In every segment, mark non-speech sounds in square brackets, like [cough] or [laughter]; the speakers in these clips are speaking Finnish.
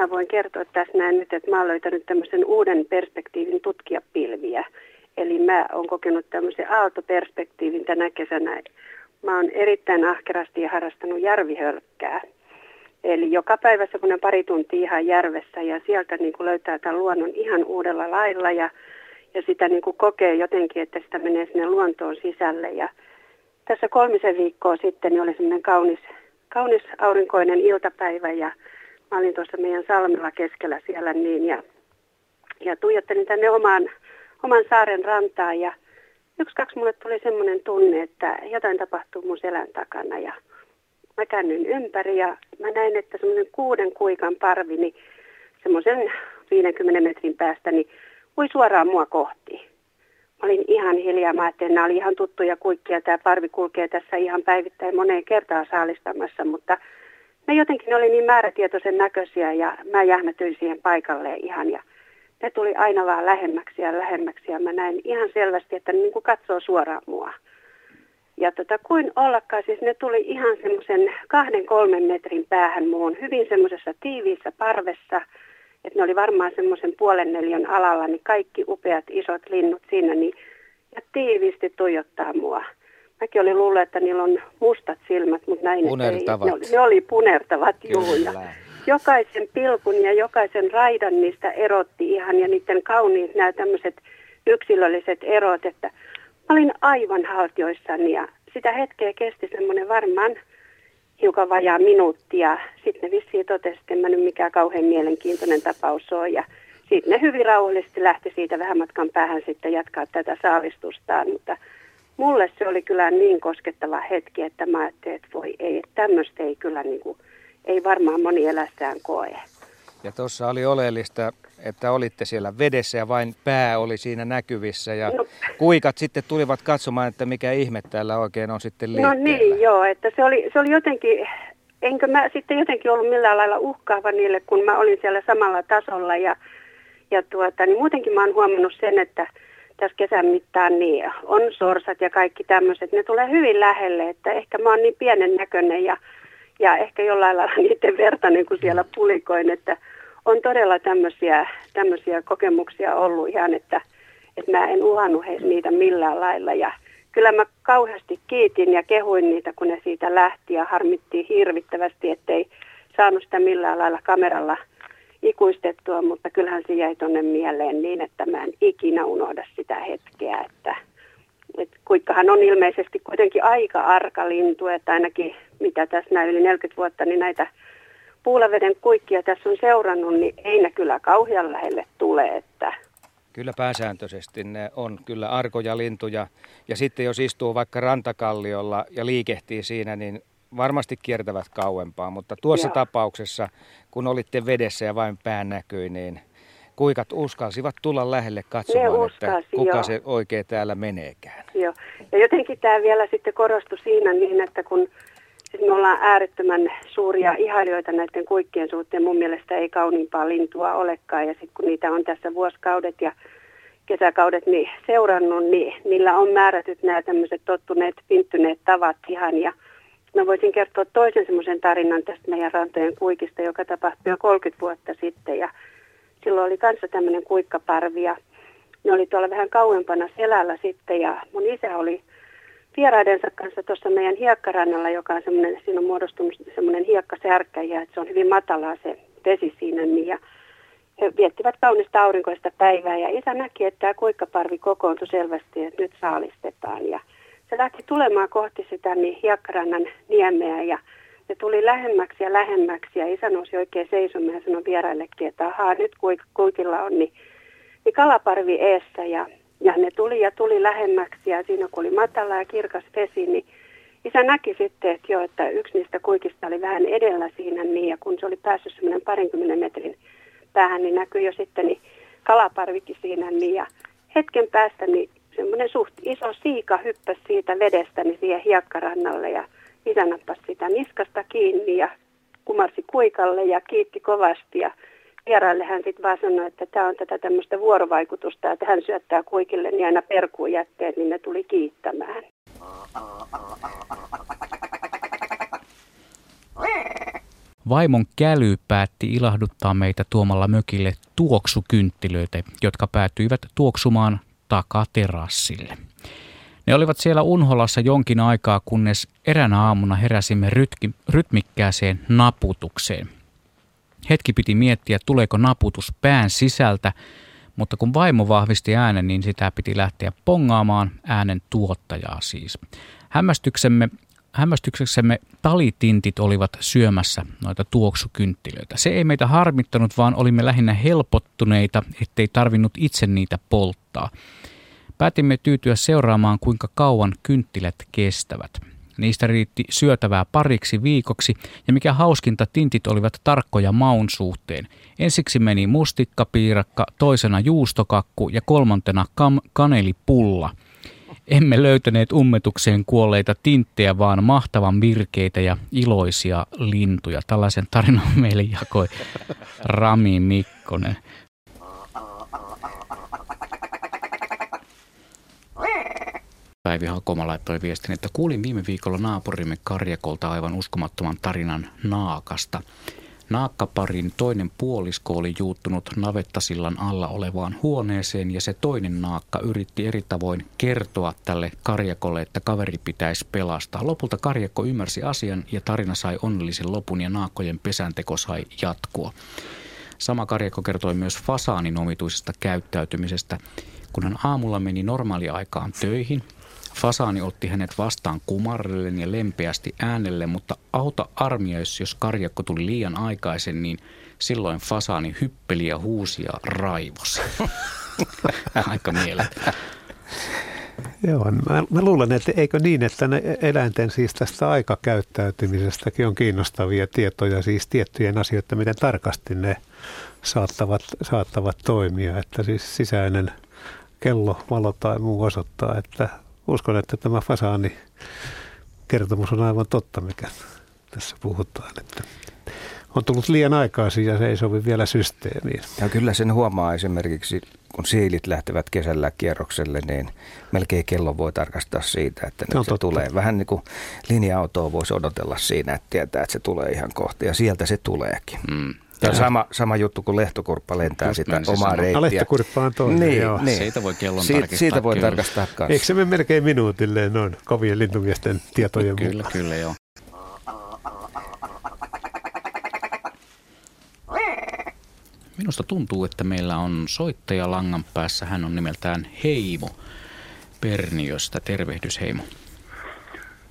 mä voin kertoa tässä näin nyt, että mä oon löytänyt tämmöisen uuden perspektiivin tutkia pilviä. Eli mä oon kokenut tämmöisen aaltoperspektiivin tänä kesänä. Mä oon erittäin ahkerasti harrastanut järvihölkkää. Eli joka päivä semmoinen pari tuntia ihan järvessä ja sieltä niin kuin löytää tämän luonnon ihan uudella lailla ja, ja sitä niin kuin kokee jotenkin, että sitä menee sinne luontoon sisälle. Ja tässä kolmisen viikkoa sitten niin oli semmoinen kaunis, kaunis aurinkoinen iltapäivä ja mä olin tuossa meidän salmella keskellä siellä niin ja, ja tuijottelin tänne omaan, oman saaren rantaan ja yksi kaksi mulle tuli semmoinen tunne, että jotain tapahtuu mun selän takana ja mä käännyin ympäri ja mä näin, että semmoinen kuuden kuikan parvi, niin semmoisen 50 metrin päästä, niin ui suoraan mua kohti. Mä olin ihan hiljaa, mä ajattelin, nämä oli ihan tuttuja kuikkia, tämä parvi kulkee tässä ihan päivittäin moneen kertaan saalistamassa, mutta ne jotenkin oli niin määrätietoisen näköisiä ja mä jähmätyin siihen paikalle ihan ja ne tuli aina vaan lähemmäksi ja lähemmäksi ja mä näin ihan selvästi, että ne niin kuin katsoo suoraan mua. Ja tota, kuin ollakaan, siis ne tuli ihan semmoisen kahden kolmen metrin päähän muun, hyvin semmoisessa tiiviissä parvessa, että ne oli varmaan semmoisen puolen neljän alalla, niin kaikki upeat isot linnut siinä, niin, ja tiiviisti tuijottaa mua. Mäkin olin luullut, että niillä on mustat silmät, mutta näin punertavat. ei. Ne oli, ne oli punertavat, juu. Ja jokaisen pilkun ja jokaisen raidan niistä erotti ihan, ja niiden kauniit nämä tämmöiset yksilölliset erot, että Mä olin aivan haltioissani ja sitä hetkeä kesti semmoinen varmaan hiukan vajaa minuuttia. Sitten ne vissiin totesi, että en mä nyt mikään kauhean mielenkiintoinen tapaus ole. Ja sitten ne hyvin rauhallisesti lähti siitä vähän matkan päähän sitten jatkaa tätä saavistustaan. Mutta mulle se oli kyllä niin koskettava hetki, että mä ajattelin, että voi ei, tämmöistä ei kyllä niin kuin, ei varmaan moni elässään koe. Ja tuossa oli oleellista, että olitte siellä vedessä ja vain pää oli siinä näkyvissä ja no. kuikat sitten tulivat katsomaan, että mikä ihme täällä oikein on sitten liikkeellä. No niin, joo, että se oli, se oli jotenkin, enkö mä sitten jotenkin ollut millään lailla uhkaava niille, kun mä olin siellä samalla tasolla ja, ja tuota, niin muutenkin mä oon huomannut sen, että tässä kesän mittaan niin on sorsat ja kaikki tämmöiset, ne tulee hyvin lähelle, että ehkä mä oon niin pienen näköinen ja, ja ehkä jollain lailla [laughs] niiden vertainen kuin siellä pulikoin, että on todella tämmöisiä, tämmöisiä kokemuksia ollut ihan, että, että mä en uhannut he, niitä millään lailla. Ja kyllä mä kauheasti kiitin ja kehuin niitä, kun ne siitä lähti ja harmittiin hirvittävästi, ettei saanut sitä millään lailla kameralla ikuistettua, mutta kyllähän se jäi tuonne mieleen niin, että mä en ikinä unohda sitä hetkeä, että, että kuikkahan on ilmeisesti kuitenkin aika arka lintu, että ainakin mitä tässä näin yli 40 vuotta, niin näitä puulaveden kuikkia tässä on seurannut, niin ei ne kyllä kauhean lähelle tule. Että... Kyllä pääsääntöisesti ne on kyllä arkoja lintuja. Ja sitten jos istuu vaikka rantakalliolla ja liikehtii siinä, niin varmasti kiertävät kauempaa. Mutta tuossa Joo. tapauksessa, kun olitte vedessä ja vain niin kuikat uskalsivat tulla lähelle katsomaan, uskalsi, että kuka jo. se oikein täällä meneekään. Joo. Ja jotenkin tämä vielä sitten korostui siinä niin, että kun Siis me ollaan äärettömän suuria ihailijoita näiden kuikkien suhteen. Mun mielestä ei kauniimpaa lintua olekaan. Ja sitten kun niitä on tässä vuosikaudet ja kesäkaudet niin seurannut, niin niillä on määrätyt nämä tämmöiset tottuneet, pinttyneet tavat ihan. Ja mä voisin kertoa toisen semmoisen tarinan tästä meidän rantojen kuikista, joka tapahtui jo 30 vuotta sitten. Ja silloin oli kanssa tämmöinen kuikkaparvi ja ne oli tuolla vähän kauempana selällä sitten ja mun isä oli vieraidensa kanssa tuossa meidän hiekkarannalla, joka on semmoinen, siinä on muodostunut semmoinen hiekkasärkkä ja se on hyvin matalaa se vesi siinä. Niin ja he viettivät kaunista aurinkoista päivää ja isä näki, että tämä kuikkaparvi kokoontui selvästi, että nyt saalistetaan. Ja se lähti tulemaan kohti sitä niin hiekkarannan niemeä ja ne tuli lähemmäksi ja lähemmäksi ja isä nousi oikein seisomaan ja sanoi vieraillekin, että ahaa nyt kuikilla on niin, niin kalaparvi eessä ja ja ne tuli ja tuli lähemmäksi ja siinä kun oli matala ja kirkas vesi, niin isä näki sitten, että joo, että yksi niistä kuikista oli vähän edellä siinä niin ja kun se oli päässyt semmoinen parinkymmenen metrin päähän, niin näkyi jo sitten niin kalaparvikin siinä niin ja hetken päästä niin semmoinen suht iso siika hyppäsi siitä vedestä niin siihen hiekkarannalle ja isä nappasi sitä niskasta kiinni ja kumarsi kuikalle ja kiitti kovasti ja vieraille hän sitten vaan sanoi, että tämä on tätä tämmöistä vuorovaikutusta, että hän syöttää kuikille niin aina perkuu jätteet, niin ne tuli kiittämään. Vaimon käly päätti ilahduttaa meitä tuomalla mökille tuoksukynttilöitä, jotka päätyivät tuoksumaan takaterassille. Ne olivat siellä Unholassa jonkin aikaa, kunnes eränä aamuna heräsimme rytki, rytmikkääseen naputukseen. Hetki piti miettiä, tuleeko naputus pään sisältä, mutta kun vaimo vahvisti äänen, niin sitä piti lähteä pongaamaan äänen tuottajaa siis. Hämmästyksemme hämmästykseksemme talitintit olivat syömässä noita tuoksukynttilöitä. Se ei meitä harmittanut, vaan olimme lähinnä helpottuneita, ettei tarvinnut itse niitä polttaa. Päätimme tyytyä seuraamaan, kuinka kauan kynttilät kestävät. Niistä riitti syötävää pariksi viikoksi, ja mikä hauskinta, tintit olivat tarkkoja maun suhteen. Ensiksi meni mustikkapiirakka, toisena juustokakku ja kolmantena kam- kanelipulla – emme löytäneet ummetukseen kuolleita tinttejä, vaan mahtavan virkeitä ja iloisia lintuja. Tällaisen tarinan meille jakoi Rami Mikkonen. Päivi Hakoma laittoi viestin, että kuulin viime viikolla naapurimme Karjakolta aivan uskomattoman tarinan naakasta. Naakkaparin toinen puolisko oli juuttunut navettasillan alla olevaan huoneeseen ja se toinen naakka yritti eri tavoin kertoa tälle karjakolle, että kaveri pitäisi pelastaa. Lopulta karjakko ymmärsi asian ja tarina sai onnellisen lopun ja naakkojen pesänteko sai jatkua. Sama karjakko kertoi myös fasaanin omituisesta käyttäytymisestä. Kun hän aamulla meni normaaliaikaan töihin, Fasaani otti hänet vastaan kumarrellen ja lempeästi äänelle, mutta auta armia, jos, karjakko tuli liian aikaisen, niin silloin Fasaani hyppeli ja huusi ja raivosi. [laughs] Aika mielettä. Joo, mä, mä luulen, että eikö niin, että ne eläinten siis tästä aikakäyttäytymisestäkin on kiinnostavia tietoja, siis tiettyjen asioiden, miten tarkasti ne saattavat, saattavat toimia, että siis sisäinen kello, valo tai muu osoittaa, että uskon, että tämä fasaani kertomus on aivan totta, mikä tässä puhutaan. Että on tullut liian aikaisin ja se ei sovi vielä systeemiin. Ja kyllä sen huomaa esimerkiksi, kun siilit lähtevät kesällä kierrokselle, niin melkein kello voi tarkastaa siitä, että nyt se, se tulee. Vähän niin kuin linja-autoa voisi odotella siinä, että tietää, että se tulee ihan kohta ja sieltä se tuleekin. Mm. Tämä on sama, sama juttu kuin lehtokurppa lentää Just sitä omaa reittiä. No, lehtokurppa on toinen, niin, joo. Niin. Siitä voi kellon Siit, tarkistaa. Siitä voi kyllä. tarkastaa kanssa. Eikö se mene melkein minuutille noin kovien lintumiesten tietojen kyllä, mukaan? Kyllä, joo. Minusta tuntuu, että meillä on soittaja langan päässä. Hän on nimeltään Heimo Perniöstä. Tervehdys Heimo.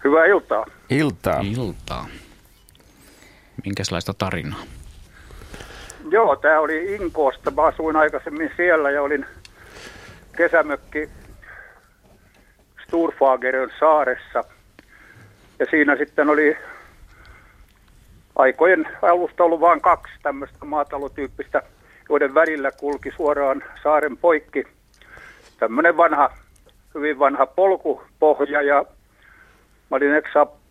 Hyvää iltaa. Iltaa. Iltaa. Minkälaista tarinaa? Joo, tämä oli Inkoosta. Mä asuin aikaisemmin siellä ja olin kesämökki Sturfagerin saaressa. Ja siinä sitten oli aikojen alusta ollut vain kaksi tämmöistä maatalotyyppistä, joiden välillä kulki suoraan saaren poikki tämmöinen vanha, hyvin vanha polkupohja ja mä olin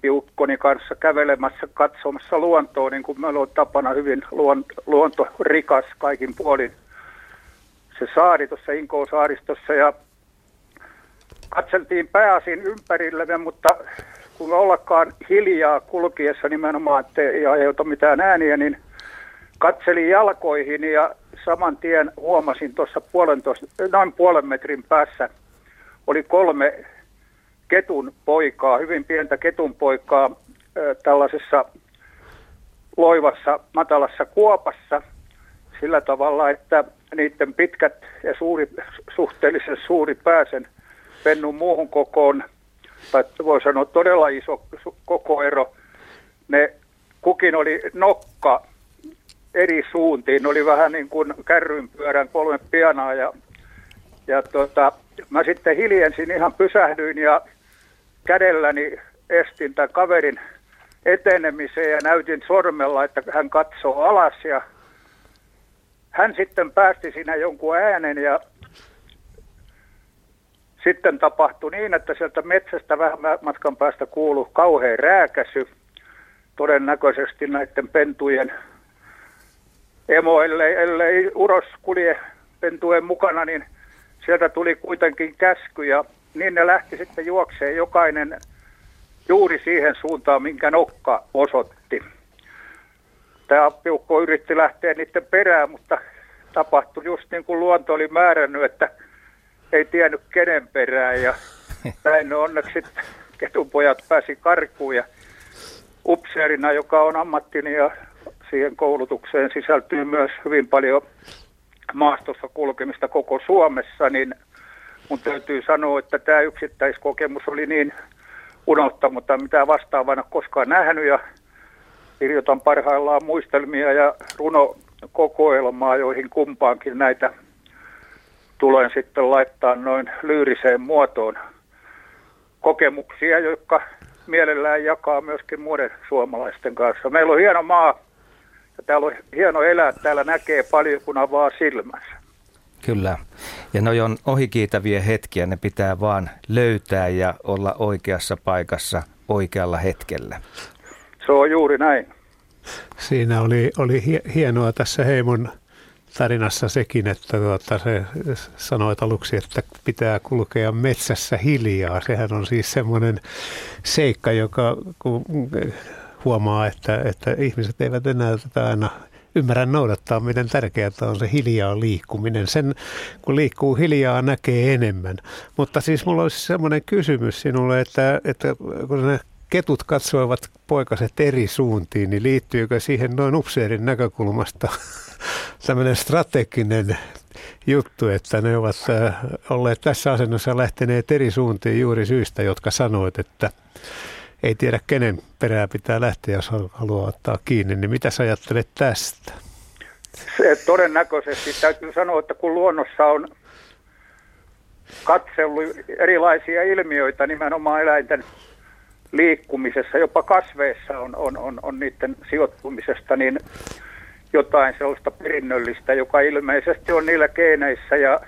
piukkoni kanssa kävelemässä, katsomassa luontoa, niin kuin meillä on tapana hyvin luon, luontorikas kaikin puolin. Se saari tuossa Inkoon saaristossa ja katseltiin pääasin ympärillemme, mutta kun ollakaan hiljaa kulkiessa nimenomaan, ettei aiheuta mitään ääniä, niin katselin jalkoihin ja saman tien huomasin tuossa noin puolen metrin päässä oli kolme ketun poikaa, hyvin pientä ketun poikaa tällaisessa loivassa, matalassa kuopassa. Sillä tavalla, että niiden pitkät ja suuri, suhteellisen suuri pääsen pennun muuhun kokoon, tai voi sanoa todella iso kokoero, ne kukin oli nokka eri suuntiin, ne oli vähän niin kuin kärrynpyörän kolme pianaa ja, ja tota, mä sitten hiljensin, ihan pysähdyin ja kädelläni estin tämän kaverin etenemiseen ja näytin sormella, että hän katsoo alas ja hän sitten päästi siinä jonkun äänen ja sitten tapahtui niin, että sieltä metsästä vähän matkan päästä kuului kauhean rääkäsy. Todennäköisesti näiden pentujen emo, ellei, ellei uros kulje pentujen mukana, niin sieltä tuli kuitenkin käsky ja niin ne lähti sitten juokseen jokainen juuri siihen suuntaan, minkä nokka osoitti. tämä appiukko yritti lähteä niiden perään, mutta tapahtui just niin kuin luonto oli määrännyt, että ei tiennyt kenen perään ja [laughs] näin onneksi ketunpojat pääsi karkuun ja upseerina, joka on ammattini ja siihen koulutukseen sisältyy myös hyvin paljon maastossa kulkemista koko Suomessa, niin mun täytyy sanoa, että tämä yksittäiskokemus oli niin unohtamatta, mitä vastaavana koskaan nähnyt ja kirjoitan parhaillaan muistelmia ja runokokoelmaa, joihin kumpaankin näitä tulen sitten laittaa noin lyyriseen muotoon kokemuksia, jotka mielellään jakaa myöskin muiden suomalaisten kanssa. Meillä on hieno maa ja täällä on hieno elää. Täällä näkee paljon, kun avaa silmänsä. Kyllä. Ja ne on ohikiitäviä hetkiä. Ne pitää vaan löytää ja olla oikeassa paikassa oikealla hetkellä. Se on juuri näin. Siinä oli, oli hienoa tässä Heimon tarinassa sekin, että tuota, se sanoit aluksi, että pitää kulkea metsässä hiljaa. Sehän on siis semmoinen seikka, joka kun huomaa, että, että ihmiset eivät enää tätä aina ymmärrä noudattaa, miten tärkeää on se hiljaa liikkuminen. Sen, kun liikkuu hiljaa, näkee enemmän. Mutta siis mulla olisi semmoinen kysymys sinulle, että, että kun ne ketut katsoivat poikaset eri suuntiin, niin liittyykö siihen noin upseerin näkökulmasta [laughs] tämmöinen strateginen juttu, että ne ovat äh, olleet tässä asennossa lähteneet eri suuntiin juuri syystä, jotka sanoit, että ei tiedä kenen perää pitää lähteä, jos haluaa ottaa kiinni. Niin mitä sä ajattelet tästä? Se todennäköisesti täytyy sanoa, että kun luonnossa on katsellut erilaisia ilmiöitä nimenomaan eläinten liikkumisessa, jopa kasveissa on, on, on, on niiden sijoittumisesta, niin jotain sellaista perinnöllistä, joka ilmeisesti on niillä geeneissä ja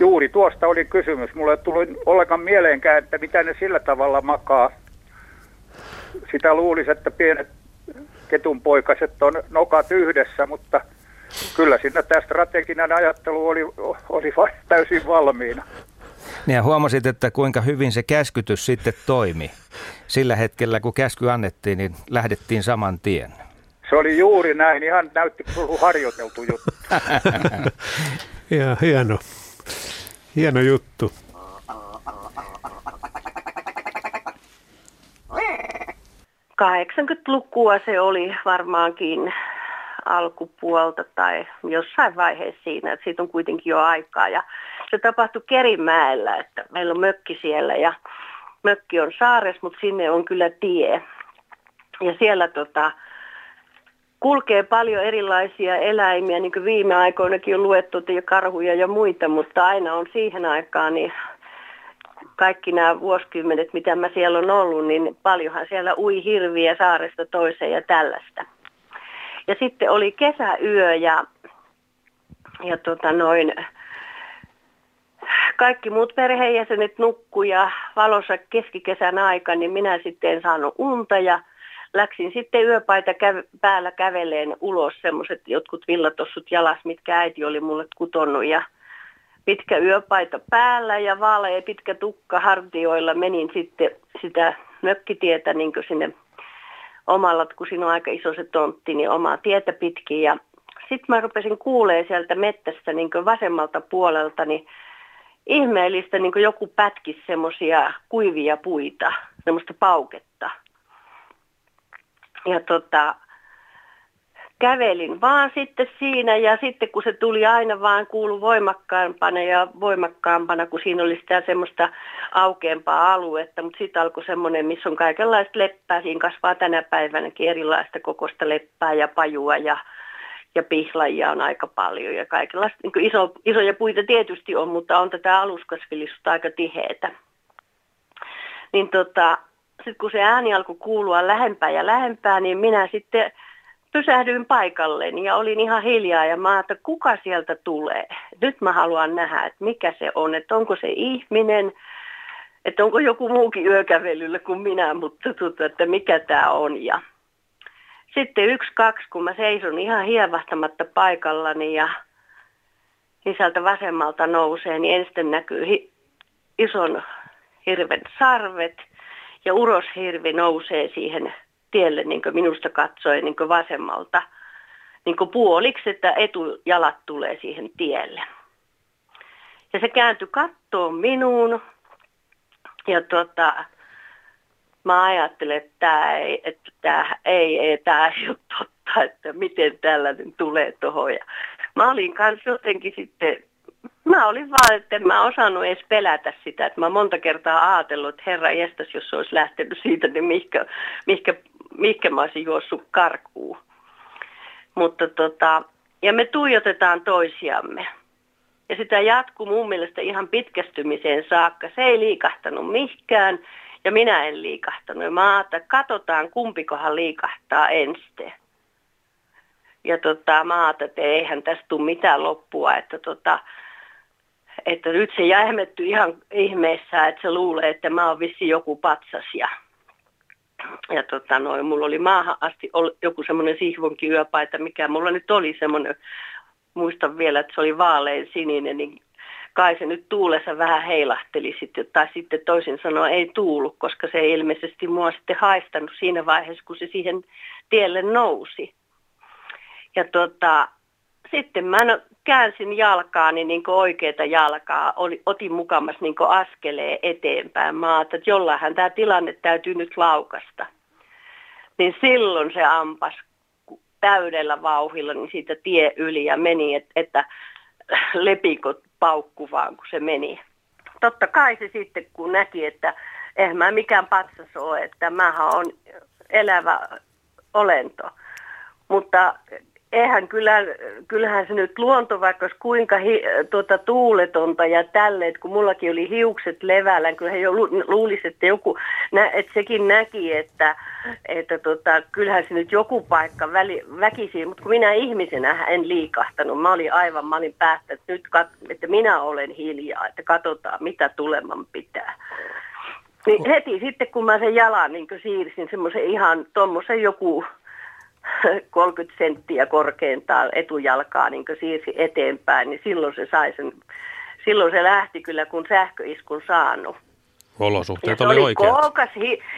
juuri tuosta oli kysymys. Mulle tullut ollenkaan mieleenkään, että mitä ne sillä tavalla makaa. Sitä luulisi, että pienet ketunpoikaset on nokat yhdessä, mutta kyllä siinä tämä strateginen ajattelu oli, oli täysin valmiina. Niin ja huomasit, että kuinka hyvin se käskytys sitten toimi. Sillä hetkellä, kun käsky annettiin, niin lähdettiin saman tien. Se oli juuri näin. Ihan näytti kuin harjoiteltu juttu. [laughs] ja, hieno. Hieno juttu. Kahdeksankymmentä-lukua se oli varmaankin alkupuolta tai jossain vaiheessa siinä, että siitä on kuitenkin jo aikaa. Ja se tapahtui Kerimäellä, että meillä on mökki siellä ja mökki on saares, mutta sinne on kyllä tie. Ja siellä tota, kulkee paljon erilaisia eläimiä, niin kuin viime aikoinakin on luettu ja karhuja ja muita, mutta aina on siihen aikaan niin kaikki nämä vuosikymmenet, mitä mä siellä on ollut, niin paljonhan siellä ui hirviä saaresta toiseen ja tällaista. Ja sitten oli kesäyö ja, ja tota noin, kaikki muut perheenjäsenet nukkuu ja valossa keskikesän aika, niin minä sitten en saanut unta ja läksin sitten yöpaita käv- päällä käveleen ulos semmoiset jotkut villatossut jalas, mitkä äiti oli mulle kutonut ja pitkä yöpaita päällä ja vaalea pitkä tukka hartioilla menin sitten sitä mökkitietä niin sinne omalla, kun siinä on aika iso se tontti, niin omaa tietä pitkin ja sitten mä rupesin kuulee sieltä mettästä niin vasemmalta puolelta, niin ihmeellistä niin joku pätkisi semmoisia kuivia puita, semmoista pauketta. Ja tota, kävelin vaan sitten siinä ja sitten kun se tuli aina vaan kuulu voimakkaampana ja voimakkaampana, kun siinä oli sitä semmoista aukeampaa aluetta, mutta sitten alkoi semmoinen, missä on kaikenlaista leppää, siinä kasvaa tänä päivänäkin erilaista kokosta leppää ja pajua ja, ja pihlajia on aika paljon ja kaikenlaista, niin iso, isoja puita tietysti on, mutta on tätä aluskasvillisuutta aika tiheitä. Niin tota, sitten kun se ääni alkoi kuulua lähempää ja lähempää, niin minä sitten pysähdyin paikalleni ja olin ihan hiljaa ja mä että kuka sieltä tulee. Nyt mä haluan nähdä, että mikä se on, että onko se ihminen, että onko joku muukin yökävelyllä kuin minä, mutta tuota, että mikä tämä on. Ja sitten yksi, kaksi, kun mä seison ihan hievahtamatta paikallani ja niin sieltä vasemmalta nousee, niin ensin näkyy hi- ison hirven sarvet ja uroshirvi nousee siihen tielle niin minusta katsoen niin vasemmalta. niin puoliksi, että etujalat tulee siihen tielle. Ja se kääntyi kattoon minuun ja tota, mä ajattelen, että tämä ei, että tämä ei, ei, tämä ei ole totta, että miten tällainen tulee tuohon. Mä olin kanssa jotenkin sitten, mä olin vaan, että en mä osannut edes pelätä sitä, että mä monta kertaa ajatellut, että herra jestas, jos olisi lähtenyt siitä, niin mihinkä, mihinkä, mihinkä mä olisin juossut karkuun. Mutta tota, ja me tuijotetaan toisiamme. Ja sitä jatkuu mun mielestä ihan pitkästymiseen saakka. Se ei liikahtanut mihinkään ja minä en liikahtanut. Mä että katsotaan kumpikohan liikahtaa ensin. Ja tota, mä ajattelin, että eihän tästä tule mitään loppua, että, tota, että nyt se jähmetty ihan ihmeessä, että se luulee, että mä oon vissi joku patsas. Ja, ja tota, noin, mulla oli maahan asti joku semmoinen sihvonkin yöpaita, mikä mulla nyt oli semmoinen, muistan vielä, että se oli vaalein sininen, niin kai se nyt tuulessa vähän heilahteli sitten, tai sitten toisin sanoen ei tuulu, koska se ei ilmeisesti mua sitten haistanut siinä vaiheessa, kun se siihen tielle nousi. Ja tota, sitten mä käänsin jalkaani niin oikeita jalkaa, oli, otin mukamas niin askeleen eteenpäin. Mä että jollainhan tämä tilanne täytyy nyt laukasta. Niin silloin se ampas täydellä vauhilla niin siitä tie yli ja meni, että, että lepikot paukku vaan, kun se meni. Totta kai se sitten, kun näki, että eihän mä mikään patsas ole, että mähän on elävä olento. Mutta eihän kyllä, kyllähän se nyt luonto vaikka kuinka hi, tuota, tuuletonta ja tälle, että kun mullakin oli hiukset levällä, niin kyllä he jo luulisi, että, joku, että sekin näki, että, että tota, kyllähän se nyt joku paikka väli, väkisi, mutta kun minä ihmisenä en liikahtanut, mä olin aivan, mä olin päättänyt nyt, että minä olen hiljaa, että katsotaan mitä tuleman pitää. Niin heti sitten kun mä sen jalan niin siirsin semmoisen ihan tuommoisen joku [laughs] 30 senttiä korkeintaan etujalkaa niin siirsi eteenpäin, niin silloin se sai sen, silloin se lähti kyllä kun sähköiskun saanut. Olosuhteet oli, oli oikeat. Kookas,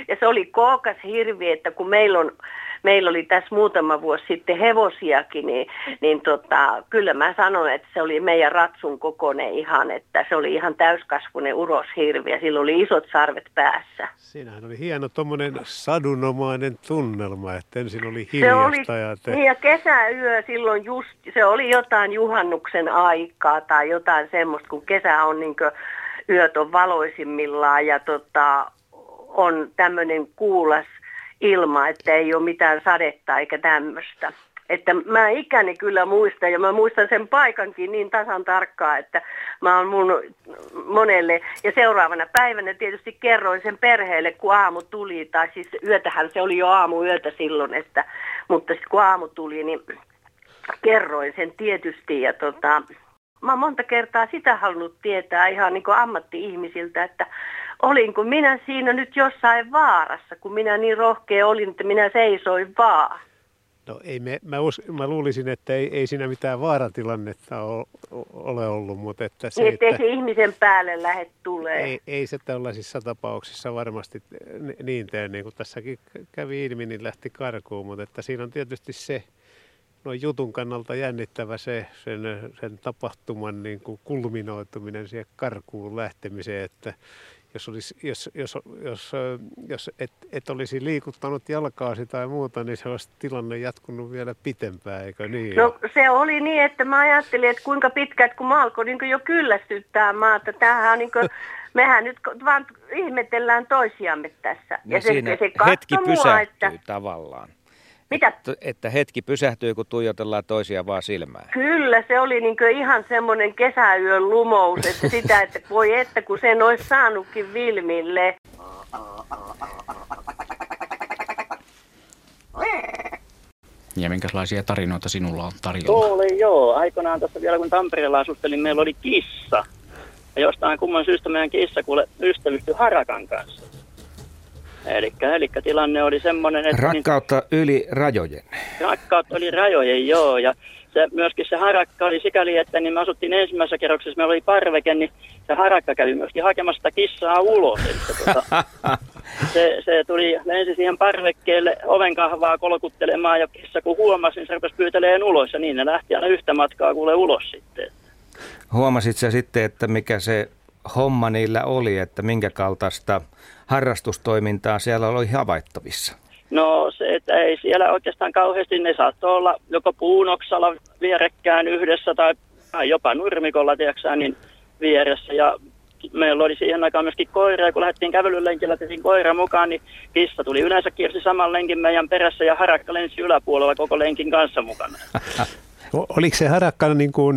ja se oli kookas hirvi, että kun meillä on meillä oli tässä muutama vuosi sitten hevosiakin, niin, niin tota, kyllä mä sanon, että se oli meidän ratsun kokoinen ihan, että se oli ihan täyskasvunen uroshirvi ja sillä oli isot sarvet päässä. Siinähän oli hieno tuommoinen sadunomainen tunnelma, että ensin oli hiljasta. Se oli, ja, te... niin ja kesäyö silloin just, se oli jotain juhannuksen aikaa tai jotain semmoista, kun kesä on niin yöt on valoisimmillaan ja tota, on tämmöinen kuulas ilma, että ei ole mitään sadetta eikä tämmöistä. Että mä ikäni kyllä muistan ja mä muistan sen paikankin niin tasan tarkkaa, että mä oon mun monelle ja seuraavana päivänä tietysti kerroin sen perheelle, kun aamu tuli, tai siis yötähän se oli jo aamu yötä silloin, että, mutta sitten kun aamu tuli, niin kerroin sen tietysti ja tota, mä oon monta kertaa sitä halunnut tietää ihan niin kuin ammatti-ihmisiltä, että olinko minä siinä nyt jossain vaarassa, kun minä niin rohkea olin, että minä seisoin vaan. No ei me, mä, us, mä luulisin, että ei, ei siinä mitään vaaratilannetta ole ollut, mutta että se, niin, että... se ihmisen päälle lähde tulee. Ei, ei se tällaisissa tapauksissa varmasti niin tee, niin kuin tässäkin kävi ilmi, niin lähti karkuun, mutta että siinä on tietysti se, no jutun kannalta jännittävä se, sen, sen tapahtuman niin kuin kulminoituminen siihen karkuun lähtemiseen, että jos, olisi, jos, jos, jos, jos et, et olisi liikuttanut jalkaasi tai muuta, niin se olisi tilanne jatkunut vielä pitempään, eikö niin? No se oli niin, että mä ajattelin, että kuinka pitkät, kun mä alkoin niin jo kyllästyttää maata. Tämähän on niin kuin, mehän nyt vaan ihmetellään toisiamme tässä. No ja siinä se, se hetki pysähtyy mua, että... tavallaan. Mitä? Että, että hetki pysähtyy, kun tuijotellaan toisia vaan silmään. Kyllä, se oli niin ihan semmoinen kesäyön lumous, että sitä, että voi että kun sen olisi saanutkin Vilmille. Ja minkälaisia tarinoita sinulla on tarjolla? Tuo oli joo. Aikanaan tässä vielä kun Tampereella asustelin, meillä oli kissa. Ja jostain kumman syystä meidän kissa kuule ystävystyi harakan kanssa. Eli, tilanne oli semmoinen, että... Niin- Rakkautta niin, yli rajojen. Rakkautta oli rajojen, joo. Ja se, myöskin se harakka oli sikäli, että niin me asuttiin ensimmäisessä kerroksessa, meillä oli parveke, niin se harakka kävi myöskin hakemassa sitä kissaa ulos. Eli, tuota, [laughs] se, se tuli lensi siihen parvekkeelle oven kahvaa kolkuttelemaan ja kissa kun huomasi, niin se rupesi pyyteleen ulos ja niin ne lähti aina yhtä matkaa kuule ulos sitten. Huomasit sä sitten, että mikä se homma niillä oli, että minkä kaltaista harrastustoimintaa siellä oli havaittavissa? No se, että ei siellä oikeastaan kauheasti, ne saattoi olla joko puunoksalla vierekkään yhdessä tai, tai jopa nurmikolla, tiedätkö, niin vieressä. Ja meillä oli siihen aikaan myöskin koira, ja kun lähdettiin kävelylenkillä, tehtiin koira mukaan, niin kissa tuli yleensä kiersi saman lenkin meidän perässä, ja harakka lensi yläpuolella koko lenkin kanssa mukana. [laughs] Oliko se harakka niin kuin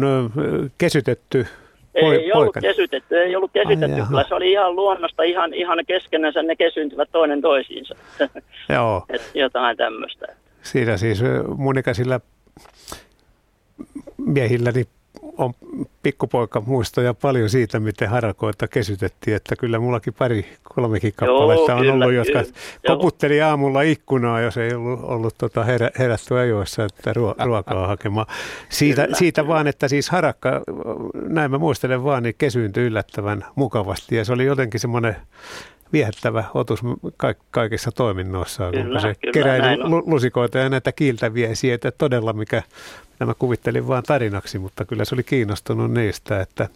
kesytetty Poi, ei ollut kesytetty, ei ollut kesytetty. Ai, Kyllä se oli ihan luonnosta, ihan, ihan keskenänsä ne kesyntyvät toinen toisiinsa. [laughs] Joo. Et jotain tämmöistä. Siinä siis mun ikäisillä miehilläni on pikkupoika muistoja paljon siitä, miten harakoita kesytettiin, että kyllä mullakin pari, kolmekin kappaletta Joo, on kyllä, ollut, jotka kyllä. koputteli aamulla ikkunaa, jos ei ollut, ollut tota herä, herätty ajoissa, että ruo, [laughs] ruokaa hakemaan. Siitä, siitä vaan, että siis harakka, näin mä muistelen vaan, niin kesyyntyi yllättävän mukavasti ja se oli jotenkin semmoinen viehättävä otus kaikissa toiminnoissa, kun se keräili lusikoita ja näitä kiiltäviä että todella mikä Nämä kuvittelin vain tarinaksi, mutta kyllä se oli kiinnostunut niistä. Että,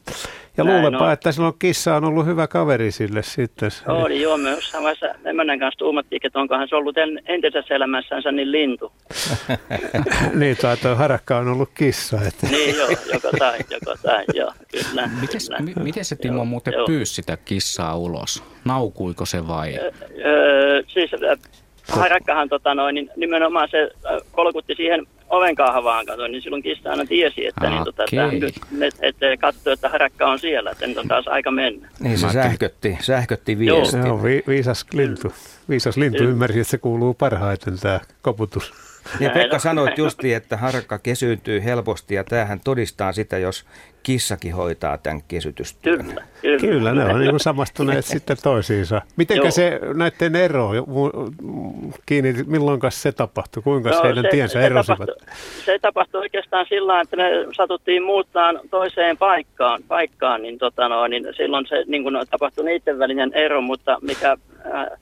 ja Näin luulenpa, on. että silloin kissa on ollut hyvä kaveri sille sitten. Oli joo, me jossain vaiheessa emännän kanssa tuumattiin, että onkohan se ollut entisessä elämässänsä niin lintu. [laughs] niin, tuo harakka on ollut kissa. Että. niin joo, joko tai, joko tai, joo, kyllä. Mites, kyllä. M- miten se Timo joo, muuten joo. pyysi sitä kissaa ulos? Naukuiko se vai? Öö, siis harakkahan tota noin, niin nimenomaan se kolkutti siihen oven kahvaan kato, niin silloin kissa aina tiesi, että, niin, tota, että, että katsoi, että harakka on siellä, että nyt on taas aika mennä. Niin se sähkötti, sähkötti viesti. Joo, vi, viisas lintu. Viisas lintu ymmärsi, että se kuuluu parhaiten tämä koputus. [laughs] Ja Pekka sanoit justi, että harakka kesyyntyy helposti ja tämähän todistaa sitä, jos kissakin hoitaa tämän kesytystyön. Kyllä, kyllä. kyllä ne on niin samastuneet [laughs] sitten toisiinsa. Mitenkä se näiden ero kiinni, milloin se tapahtui? Kuinka no, heidän se, tiensä se erosivat? Tapahtui, se tapahtui oikeastaan sillä että me satuttiin muuttaa toiseen paikkaan, paikkaan niin, tota no, niin silloin se niin kuin, tapahtui niiden välinen ero, mutta mikä... Äh,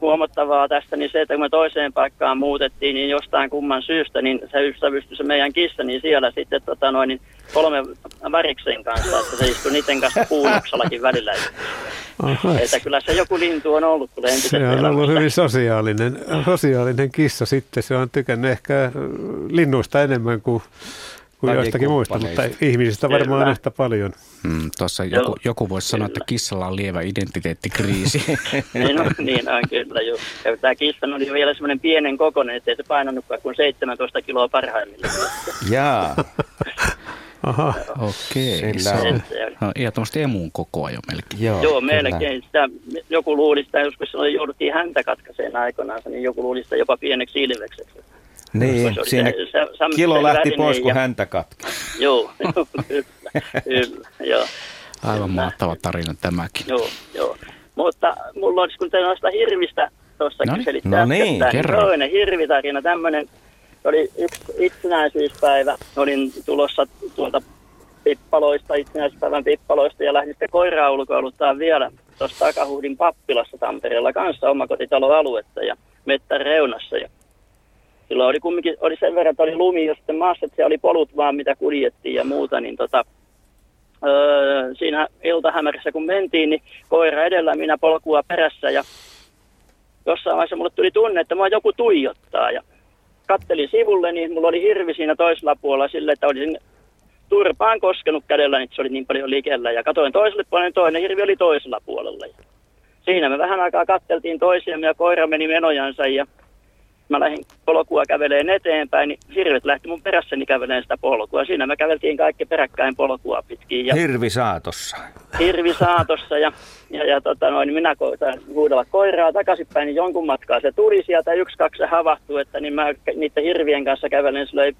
huomattavaa tästä, niin se, että kun me toiseen paikkaan muutettiin, niin jostain kumman syystä, niin se ystävystyi se meidän kissa, niin siellä sitten tota noin, niin kolme väriksen kanssa, että se istui niiden kanssa puunoksallakin välillä. Aha. Että kyllä se joku lintu on ollut kyllä Se on elämästä. ollut hyvin sosiaalinen, sosiaalinen kissa sitten. Se on tykännyt ehkä linnuista enemmän kuin kuin joistakin muista, mutta ihmisistä varmaan Kyllä. yhtä paljon. Hmm, Tuossa joku, joku voisi sanoa, että kissalla on lievä identiteettikriisi. [laughs] niin, on, niin on kyllä, joo. Ja tämä kissa oli vielä semmoinen pienen kokoinen, ettei se painanutkaan kuin 17 kiloa parhaimmillaan. Jaa. [laughs] Aha. Okei. Okay. Se on no, ehdottomasti emuun kokoa jo melkein. Joo, Joo melkein. Sitä, joku luuli sitä, joskus jouduttiin häntä katkaiseen aikoinaan, niin joku luuli sitä jopa pieneksi ilvekseksi. Niin, se siinä se, se, kilo lähti pois, kun ja... häntä katki. [laughs] Joo, kyllä, joo. Aivan mahtava tarina tämäkin. Joo, joo. Mutta mulla olisi, kun te noista hirvistä tuossa no kyselit no niin, niin toinen hirvitarina, tämmöinen, oli yksi itsenäisyyspäivä, olin tulossa tuolta pippaloista, itsenäisyyspäivän pippaloista ja lähdin sitten koiraa ulkoiluttaa vielä tuossa Takahuudin pappilassa Tampereella kanssa omakotitaloaluetta ja mettän reunassa. Ja silloin oli kumminkin oli sen verran, että oli lumi ja sitten maassa, että se oli polut vaan, mitä kuljettiin ja muuta, niin tota, öö, siinä iltahämärissä kun mentiin, niin koira edellä minä polkua perässä ja jossain vaiheessa mulle tuli tunne, että mua joku tuijottaa ja kattelin sivulle, niin mulla oli hirvi siinä toisella puolella sille, että olisin turpaan koskenut kädellä, niin se oli niin paljon likellä ja katoin toiselle puolelle, niin toinen hirvi oli toisella puolella. Ja siinä me vähän aikaa katteltiin toisiamme ja koira meni menojansa ja mä lähdin polkua käveleen eteenpäin, niin hirvet lähti mun perässäni käveleen sitä polkua. Siinä me käveltiin kaikki peräkkäin polkua pitkin. Ja hirvi saatossa. Hirvi saatossa ja, ja, ja tota noin, minä koitan huudella koiraa takaisinpäin, niin jonkun matkaa se tuli sieltä, yksi, kaksi se havahtui, että niin mä niiden hirvien kanssa kävelen, se löi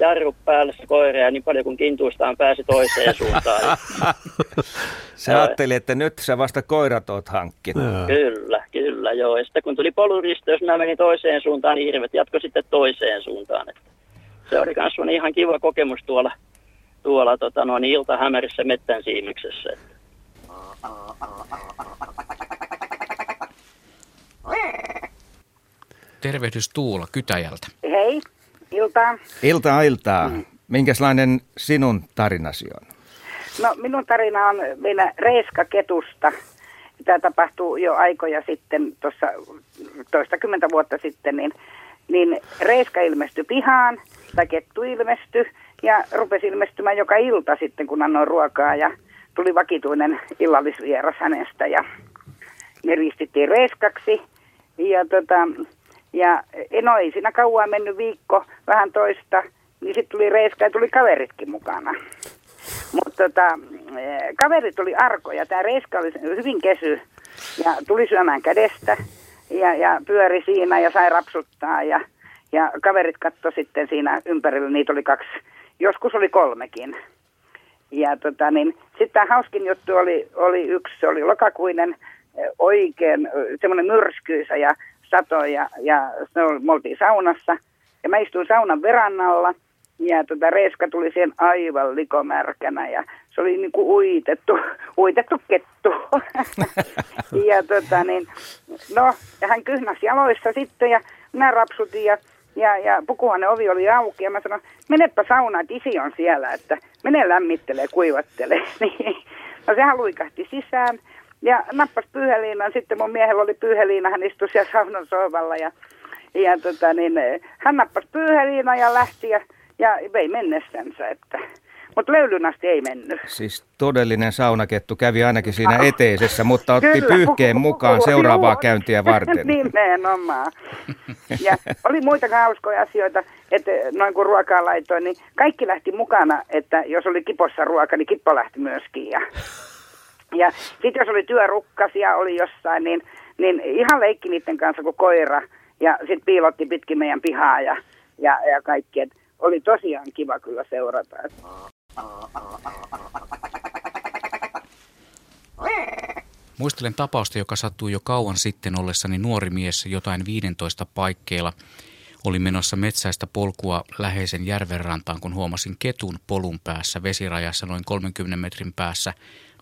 jarru päälle se koira ja niin paljon kuin kintuistaan pääsi toiseen suuntaan. [laughs] Sä ajattelin, että nyt sä vasta koirat oot hankkinut. Kyllä, kyllä joo. Ja sitten kun tuli poluristeys, mä menin toiseen suuntaan, niin hirvet jatko sitten toiseen suuntaan. Että se oli myös ihan kiva kokemus tuolla, tuolla tota, noin iltahämärissä mettän siimiksessä. Tervehdys Tuula Kytäjältä. Hei, iltaa. Iltaa iltaa. Minkälainen sinun tarinasi on? No minun tarina on meillä Reiska Ketusta. Tämä tapahtuu jo aikoja sitten, tuossa toistakymmentä vuotta sitten, niin, niin Reiska ilmestyi pihaan, tai kettu ilmestyi, ja rupesi ilmestymään joka ilta sitten, kun annoin ruokaa, ja tuli vakituinen illallisvieras hänestä, ja ne ristittiin Reiskaksi, ja, tota, ja no ei siinä kauan mennyt viikko, vähän toista, niin sitten tuli Reiska ja tuli kaveritkin mukana. Mutta tota, kaveri tuli arkoja. Tämä Reiska oli hyvin kesy ja tuli syömään kädestä ja, ja pyöri siinä ja sai rapsuttaa. Ja, ja kaverit katto sitten siinä ympärillä, niitä oli kaksi, joskus oli kolmekin. Ja tota, niin, sitten hauskin juttu oli, oli yksi, se oli lokakuinen oikein semmoinen myrskyisä ja sato ja, ja me oltiin saunassa. Ja mä istuin saunan verannalla ja tota, Reiska tuli siihen aivan likomärkänä ja se oli niin kuin uitettu, [laughs] uitettu kettu. [laughs] ja tota niin, no, ja hän kyhnäsi jaloissa sitten ja minä rapsutin ja, ja, ja pukuhuoneen ovi oli auki ja mä sanoin, menepä saunaan, isi on siellä, että mene lämmittelee, kuivattelee. [laughs] Niin, no sehän luikahti sisään ja nappas pyyheliinan, sitten mun miehellä oli pyyheliina, hän istui siellä saunan sohvalla ja, ja tota niin, hän nappasi pyyheliinan ja lähti ja ja vei mennessänsä, että mutta löylyn asti ei mennyt. Siis todellinen saunakettu kävi ainakin siinä eteisessä, mutta otti Kyllä, pyyhkeen mukaan seuraavaa käyntiä varten. [laughs] Nimenomaan. Ja oli muita hauskoja asioita, että noin kun ruokaa laitoin, niin kaikki lähti mukana, että jos oli kipossa ruoka, niin kippo lähti myöskin. Ja, ja sitten jos oli työrukkasia oli jossain, niin, niin ihan leikki niiden kanssa kuin koira. Ja sitten piilotti pitkin meidän pihaa ja, ja, ja kaikki. Että oli tosiaan kiva kyllä seurata. Muistelen tapausta, joka sattui jo kauan sitten ollessani nuori mies jotain 15 paikkeilla. Oli menossa metsäistä polkua läheisen järvenrantaan, kun huomasin ketun polun päässä vesirajassa noin 30 metrin päässä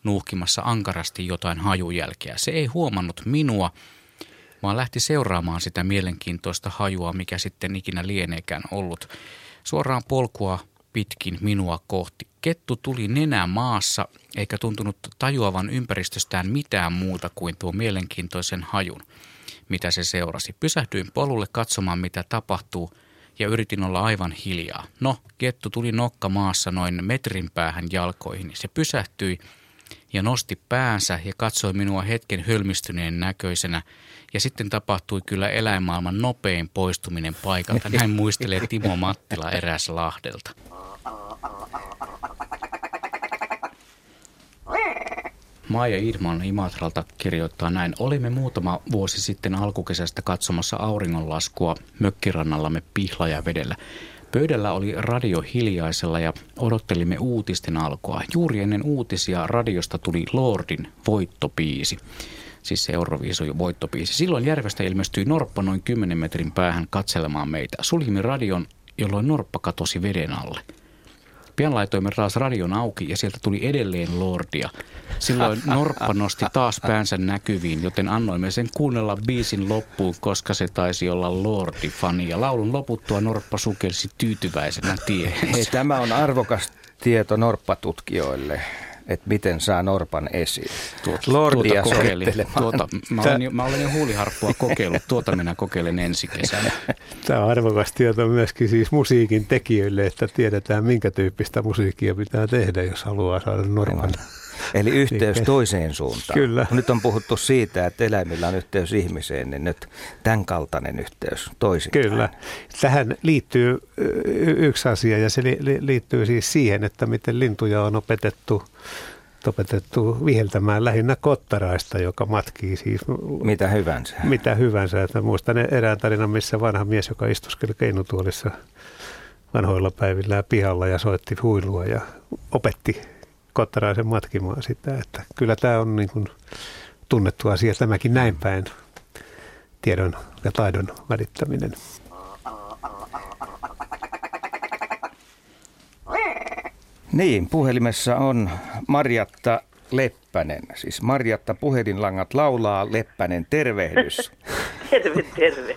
nuuhkimassa ankarasti jotain hajujälkeä. Se ei huomannut minua, vaan lähti seuraamaan sitä mielenkiintoista hajua, mikä sitten ikinä lieneekään ollut. Suoraan polkua pitkin minua kohti. Kettu tuli nenä maassa eikä tuntunut tajuavan ympäristöstään mitään muuta kuin tuo mielenkiintoisen hajun, mitä se seurasi. Pysähdyin polulle katsomaan, mitä tapahtuu ja yritin olla aivan hiljaa. No, kettu tuli nokka maassa noin metrin päähän jalkoihin. Se pysähtyi ja nosti päänsä ja katsoi minua hetken hölmistyneen näköisenä. Ja sitten tapahtui kyllä eläinmaailman nopein poistuminen paikalta. Näin muistelee Timo Mattila eräs Lahdelta. Maija Idman Imatralta kirjoittaa näin. Olimme muutama vuosi sitten alkukesästä katsomassa auringonlaskua mökkirannallamme vedellä. Pöydällä oli radio hiljaisella ja odottelimme uutisten alkoa. Juuri ennen uutisia radiosta tuli Lordin voittopiisi, siis se Euroviisun voittopiisi. Silloin järvestä ilmestyi Norppa noin 10 metrin päähän katselemaan meitä. Suljimme radion, jolloin Norppa katosi veden alle – Pian laitoimme taas radion auki ja sieltä tuli edelleen Lordia. Silloin [laughs] Norppa nosti taas päänsä näkyviin, joten annoimme sen kuunnella biisin loppuun, koska se taisi olla Lordi-fani. Ja laulun loputtua Norppa sukelsi tyytyväisenä tiehen. Hei, tämä on arvokas tieto Norppatutkijoille että miten saa Norpan esiin. Tuota, Lordia tuota Tuota, mä, olen jo, mä olen jo huuliharppua kokeillut, tuota minä kokeilen ensi kesänä. Tämä on arvokas tieto myöskin siis musiikin tekijöille, että tiedetään minkä tyyppistä musiikkia pitää tehdä, jos haluaa saada Norpan. Eli yhteys toiseen suuntaan. Kyllä. Nyt on puhuttu siitä, että eläimillä on yhteys ihmiseen, niin nyt tämän kaltainen yhteys toisin. Kyllä. Tähän liittyy yksi asia ja se liittyy siis siihen, että miten lintuja on opetettu opetettu viheltämään lähinnä kottaraista, joka matkii siis... Mitä hyvänsä. Mitä hyvänsä. Että muistan erään tarinan, missä vanha mies, joka istuskeli keinutuolissa vanhoilla päivillä pihalla ja soitti huilua ja opetti kottaraisen matkimaan sitä. Että kyllä tämä on niin kuin tunnettu asia tämäkin näin päin tiedon ja taidon välittäminen. Niin, puhelimessa on Marjatta Leppänen. Siis Marjatta puhelinlangat laulaa, Leppänen tervehdys. [laughs] terve, terve.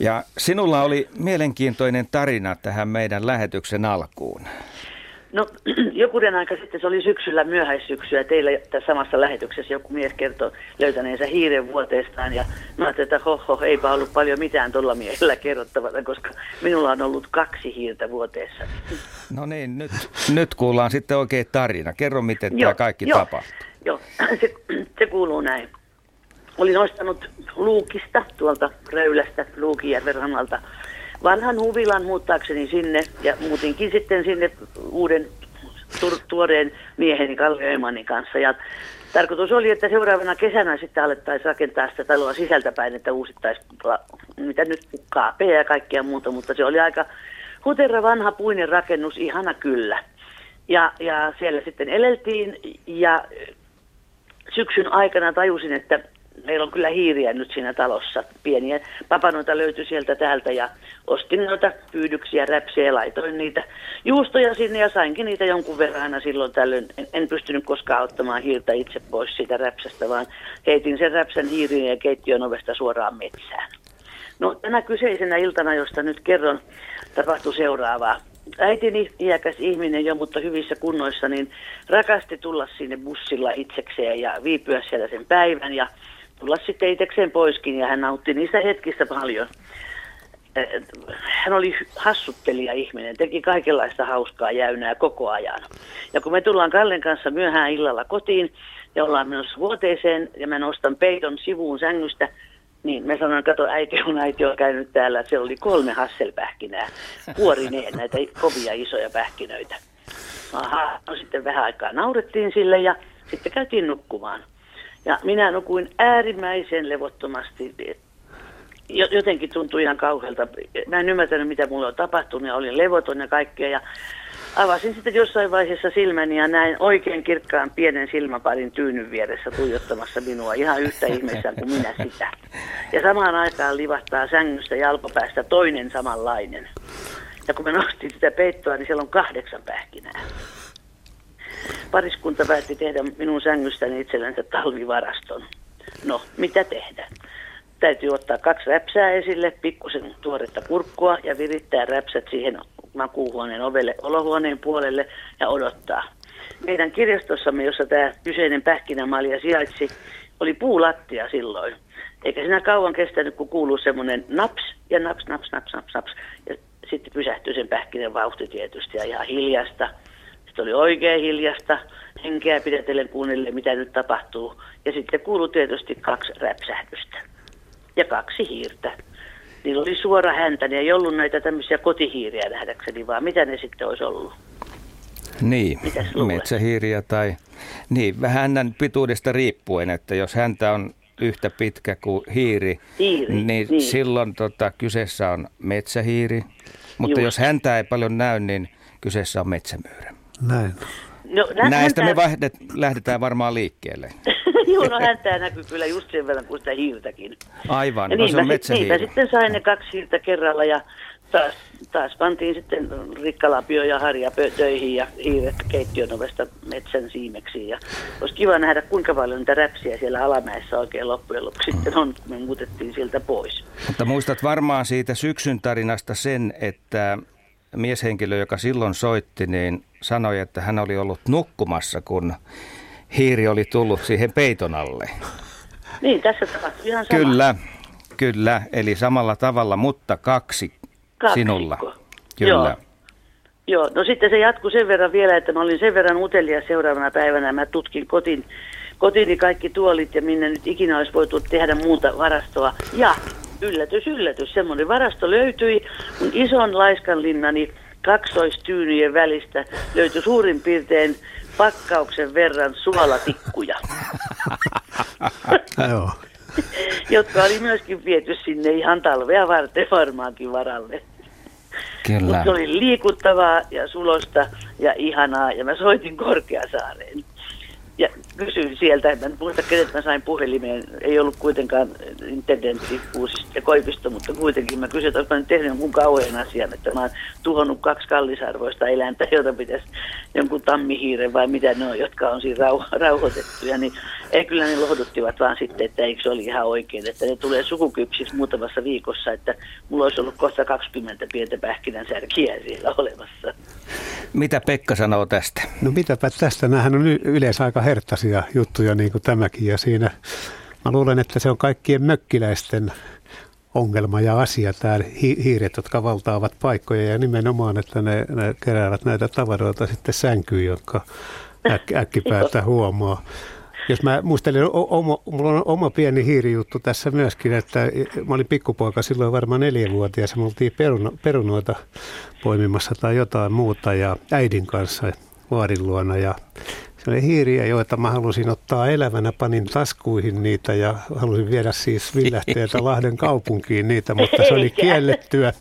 Ja sinulla oli mielenkiintoinen tarina tähän meidän lähetyksen alkuun. No [clears throat] jokunen aika sitten, se oli syksyllä myöhäissyksyä, teillä tässä samassa lähetyksessä joku mies kertoi löytäneensä hiiren vuoteestaan ja mä ajattelin, että hoho, eipä ollut paljon mitään tuolla miehellä kerrottavana, koska minulla on ollut kaksi hiirtä vuoteessa. No niin, nyt, nyt kuullaan sitten oikein tarina. Kerro, miten joo, tämä kaikki joo, tapahtui. Joo, [clears throat] se, se kuuluu näin. Olin ostanut Luukista, tuolta Röylästä, Luukijärven rannalta, vanhan huvilan muuttaakseni sinne ja muutinkin sitten sinne uuden tu- tuoreen mieheni Kalle Öhmanin kanssa. Ja tarkoitus oli, että seuraavana kesänä sitten alettaisiin rakentaa sitä taloa sisältäpäin, että uusittaisiin mitä nyt kaapea ja kaikkea muuta, mutta se oli aika huterra vanha puinen rakennus, ihana kyllä. Ja, ja siellä sitten eleltiin ja syksyn aikana tajusin, että meillä on kyllä hiiriä nyt siinä talossa. Pieniä papanoita löytyi sieltä täältä ja ostin noita pyydyksiä, räpsiä ja laitoin niitä juustoja sinne ja sainkin niitä jonkun verran aina silloin tällöin. En, en pystynyt koskaan ottamaan hiirtä itse pois siitä räpsästä, vaan heitin sen räpsän hiirin ja keittiön ovesta suoraan metsään. No tänä kyseisenä iltana, josta nyt kerron, tapahtui seuraavaa äitini, iäkäs ihminen jo, mutta hyvissä kunnoissa, niin rakasti tulla sinne bussilla itsekseen ja viipyä siellä sen päivän ja tulla sitten itsekseen poiskin ja hän nautti niistä hetkistä paljon. Hän oli hassuttelija ihminen, teki kaikenlaista hauskaa jäynää koko ajan. Ja kun me tullaan Kallen kanssa myöhään illalla kotiin ja ollaan menossa vuoteeseen ja mä nostan peiton sivuun sängystä, niin me sanoin, kato äiti, kun äiti on käynyt täällä, se oli kolme hasselpähkinää, kuorineen näitä kovia isoja pähkinöitä. Aha, no sitten vähän aikaa naurettiin sille ja sitten käytiin nukkumaan. Ja minä nukuin äärimmäisen levottomasti. Jotenkin tuntui ihan kauhealta. Mä en ymmärtänyt, mitä mulle on tapahtunut ja olin levoton ja kaikkea. Ja avasin sitten jossain vaiheessa silmäni ja näin oikein kirkkaan pienen silmäparin tyynyn vieressä tuijottamassa minua ihan yhtä ihmeessä kuin minä sitä. Ja samaan aikaan livahtaa sängystä jalkopäästä toinen samanlainen. Ja kun mä nostin sitä peittoa, niin siellä on kahdeksan pähkinää pariskunta päätti tehdä minun sängystäni itsellensä talvivaraston. No, mitä tehdä? Täytyy ottaa kaksi räpsää esille, pikkusen tuoretta kurkkua ja virittää räpsät siihen makuuhuoneen ovelle olohuoneen puolelle ja odottaa. Meidän kirjastossamme, jossa tämä kyseinen pähkinämalja sijaitsi, oli puulattia silloin. Eikä siinä kauan kestänyt, kun kuuluu semmoinen naps ja naps, naps, naps, naps, naps. Ja sitten pysähtyi sen pähkinän vauhti tietysti ja ihan hiljasta. Sitten oli oikein hiljasta, henkeä pidetellen kuunnelle, mitä nyt tapahtuu. Ja sitten kuului tietysti kaksi räpsähdystä ja kaksi hiirtä. Niillä oli suora häntä, niin ei ollut näitä tämmöisiä kotihiiriä nähdäkseni, vaan mitä ne sitten olisi ollut? Niin, metsähiiriä tai niin, vähän hännän pituudesta riippuen, että jos häntä on yhtä pitkä kuin hiiri, hiiri niin, niin silloin tota, kyseessä on metsähiiri. Mutta Just. jos häntä ei paljon näy, niin kyseessä on metsämyyrä. Näin. No, Näistä me vaihdet, lähdetään varmaan liikkeelle. [laughs] Joo, no häntää näkyy kyllä just sen verran kuin sitä hiirtäkin. Aivan, ja no se on metsähiiri. sitten sain ne kaksi hiirtä kerralla ja taas, taas pantiin sitten rikkalapio ja harja töihin ja hiiret keittiön ovesta metsän siimeksi. Ja olisi kiva nähdä, kuinka paljon niitä räpsiä siellä alamäessä oikein loppujen lopuksi sitten on, kun me muutettiin sieltä pois. Mutta muistat varmaan siitä syksyn tarinasta sen, että mieshenkilö, joka silloin soitti, niin sanoi, että hän oli ollut nukkumassa, kun hiiri oli tullut siihen peiton alle. [laughs] Niin, tässä tapahtui ihan sama. Kyllä, kyllä. Eli samalla tavalla, mutta kaksi Kaksikko. sinulla. Kyllä. Joo. Joo, no sitten se jatkui sen verran vielä, että mä olin sen verran utelia seuraavana päivänä. Mä tutkin kotiin, kotiini kaikki tuolit ja minne nyt ikinä olisi voitu tehdä muuta varastoa. Ja yllätys, yllätys, semmoinen varasto löytyi. Mun ison laiskanlinnani kaksoistyynyjen välistä löytyi suurin piirtein pakkauksen verran suolatikkuja. [laughs] Joo. jotka oli myöskin viety sinne ihan talvea varten varmaankin varalle. Kyllä. Mutta se oli liikuttavaa ja sulosta ja ihanaa ja mä soitin Korkeasaareen. Ja kysyin sieltä, en muista kenet mä sain puhelimeen, ei ollut kuitenkaan intendentti uusista Koivisto, mutta kuitenkin mä kysyin, että olen tehnyt jonkun kauhean asian, että mä oon tuhonnut kaksi kallisarvoista eläintä, jota pitäisi jonkun tammihiiren vai mitä ne on, jotka on siinä rauho- rauhoitettuja, niin ei kyllä ne lohduttivat vaan sitten, että eikö se oli ihan oikein, että ne tulee sukukypsis muutamassa viikossa, että mulla olisi ollut kohta 20 pientä pähkinänsärkiä siellä olemassa. Mitä Pekka sanoo tästä? No mitäpä tästä, nämähän on yleensä aika herttaisia juttuja niin kuin tämäkin. Ja siinä mä luulen, että se on kaikkien mökkiläisten ongelma ja asia, tämä hiiret, jotka valtaavat paikkoja. Ja nimenomaan, että ne, ne keräävät näitä tavaroita sitten sänkyyn, jotka äk, äkkipäätä huomaa. Jos mä muistelen, oma, mulla on oma pieni hiirijuttu tässä myöskin, että mä olin pikkupoika silloin varmaan neljävuotias ja me oltiin peruno, perunoita poimimassa tai jotain muuta ja äidin kanssa vaarin luona. Ja se oli hiiriä, joita mä halusin ottaa elävänä, panin taskuihin niitä ja halusin viedä siis villähteeltä Lahden kaupunkiin niitä, mutta se oli kiellettyä.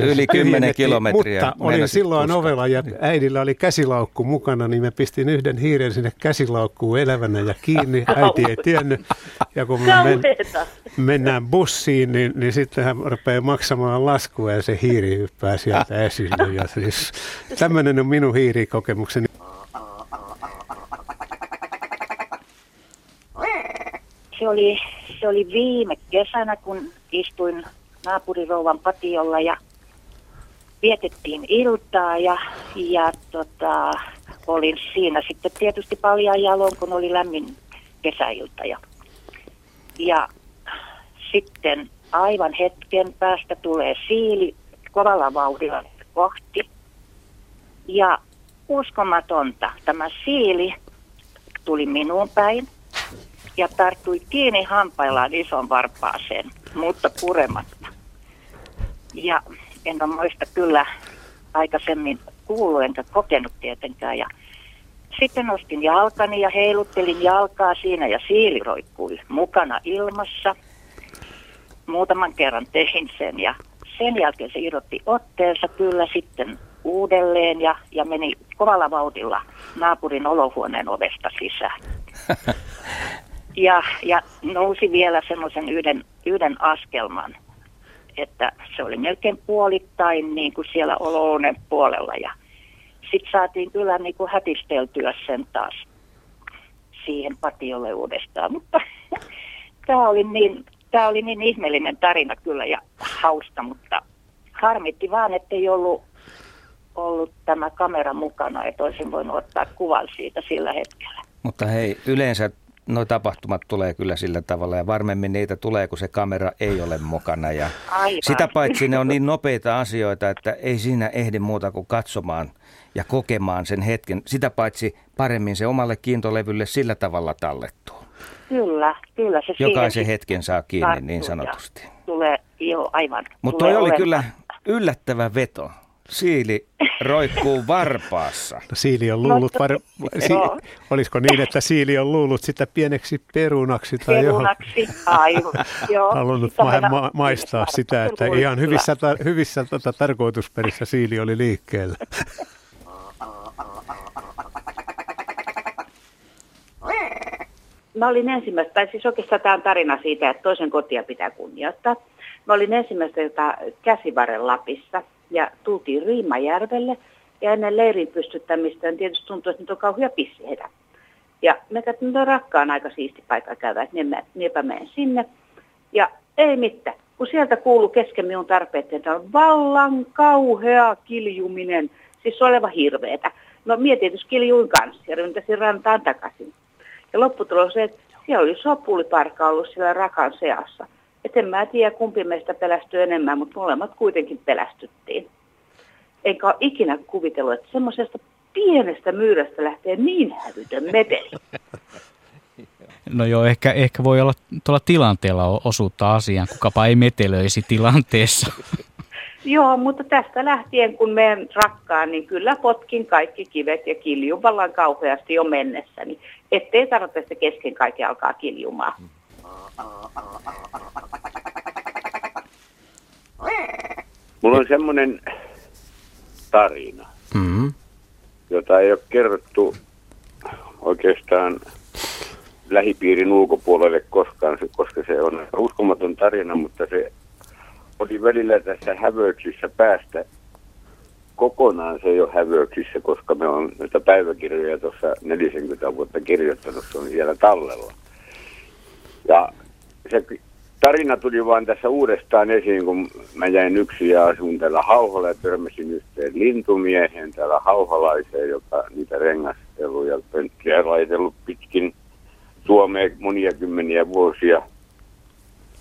Yli 10 kilometriä. Mutta olin silloin uskoa. ovella ja äidillä oli käsilaukku mukana, niin mä pistin yhden hiiren sinne käsilaukkuun elävänä ja kiinni. Äiti ei tiennyt. Ja kun me men, mennään bussiin, niin, niin sitten hän rupeaa maksamaan laskua ja se hiiri hyppää sieltä esille. Ja siis, tämmöinen on minun hiirikokemukseni. Se oli, se oli viime kesänä, kun istuin naapurirouvan patiolla ja vietettiin iltaa ja, ja tota, olin siinä sitten tietysti paljon jaloin, kun oli lämmin kesäilta. Ja, ja sitten aivan hetken päästä tulee siili kovalla vauhdilla kohti. Ja uskomatonta, tämä siili tuli minuun päin ja tarttui kiinni hampaillaan ison varpaaseen, mutta purematta. Ja en ole muista kyllä aikaisemmin kuullut enkä kokenut tietenkään. Ja sitten nostin jalkani ja heiluttelin jalkaa siinä ja siili roikkui mukana ilmassa. Muutaman kerran tein sen ja sen jälkeen se irrotti otteensa kyllä sitten uudelleen ja, ja meni kovalla vauhdilla naapurin olohuoneen ovesta sisään. [laughs] Ja, ja nousi vielä semmoisen yhden, yhden askelman että se oli melkein puolittain niin kuin siellä Olounen puolella ja sitten saatiin kyllä niin kuin hätisteltyä sen taas siihen patiolle uudestaan, mutta [laughs] tämä oli niin, tämä oli niin ihmeellinen tarina kyllä ja hauska, mutta harmitti vaan, että ei ollut, ollut tämä kamera mukana, että olisin voinut ottaa kuvan siitä sillä hetkellä. Mutta hei, yleensä nuo tapahtumat tulee kyllä sillä tavalla ja varmemmin niitä tulee, kun se kamera ei ole mukana. Ja sitä paitsi ne on niin nopeita asioita, että ei siinä ehdi muuta kuin katsomaan ja kokemaan sen hetken. Sitä paitsi paremmin se omalle kiintolevylle sillä tavalla tallettuu. Kyllä, kyllä. Se Jokaisen hetken saa kiinni niin sanotusti. Tulee, jo aivan. Mutta toi oli kyllä yllättävä veto siili roikkuu varpaassa. No, siili on luullut, var... si... olisiko niin, että siili on luullut sitä pieneksi perunaksi tai perunaksi, aivan, [laughs] joo. Halunnut ma- ma- maistaa sitä, että ihan hyvissä, tar- hyvissä tota, tarkoitusperissä siili oli liikkeellä. Mä olin ensimmäistä, tai siis oikeastaan tämä on tarina siitä, että toisen kotia pitää kunnioittaa. Mä olin ensimmäistä käsivarren Lapissa – ja tultiin Riimajärvelle ja ennen leirin pystyttämistä niin tietysti tuntui, että nyt on kauhia pissiehdä. Ja me katsoin, että on rakkaan aika siisti paikka käydä, että niin minäpä menen sinne. Ja ei mitään, kun sieltä kuuluu kesken minun tarpeet, että on vallan kauhea kiljuminen, siis oleva hirveetä. No mietin tietysti kiljuin kanssa ja ryntäsin rantaan takaisin. Ja lopputulos se, että siellä oli sopuliparka ollut siellä rakan seassa. Et en mä tiedä, kumpi meistä pelästyi enemmän, mutta molemmat kuitenkin pelästyttiin. Enkä ole ikinä kuvitellut, että semmoisesta pienestä myyrästä lähtee niin hävytön meteli. No joo, ehkä, ehkä voi olla tuolla tilanteella osuutta asiaan, kukapa ei metelöisi tilanteessa. [laughs] Joo, mutta tästä lähtien, kun menen rakkaan, niin kyllä potkin kaikki kivet ja kiljun vallan kauheasti jo mennessäni. Ettei tarvitse kesken kaikki alkaa kiljumaan. Mulla on semmoinen tarina, mm-hmm. jota ei ole kerrottu oikeastaan lähipiirin ulkopuolelle koskaan, koska se on uskomaton tarina, mutta se oli välillä tässä hävöksissä päästä kokonaan se ei ole hävöksissä, koska me on näitä päiväkirjoja tuossa 40 vuotta kirjoittanut, se on siellä tallella. Ja se tarina tuli vaan tässä uudestaan esiin, kun mä jäin yksin ja asun täällä Hauhalla ja törmäsin yhteen lintumiehen täällä Hauhalaiseen, joka niitä rengasteluja pönttiä laitellut pitkin Suomeen monia kymmeniä vuosia.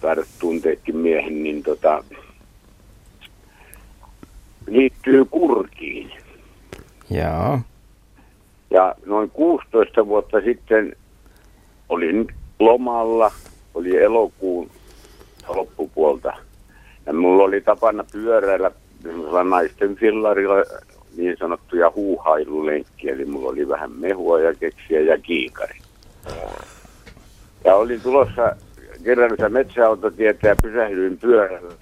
Taidat tunteekin miehen, niin tota, liittyy kurkiin. Joo. Ja noin 16 vuotta sitten olin lomalla, oli elokuun loppupuolta. Ja mulla oli tapana pyöräillä naisten fillarilla niin sanottuja huuhailulenkkiä, eli mulla oli vähän mehua ja keksiä ja kiikari. Ja olin tulossa kerran metsäautotietä ja pysähdyin pyörällä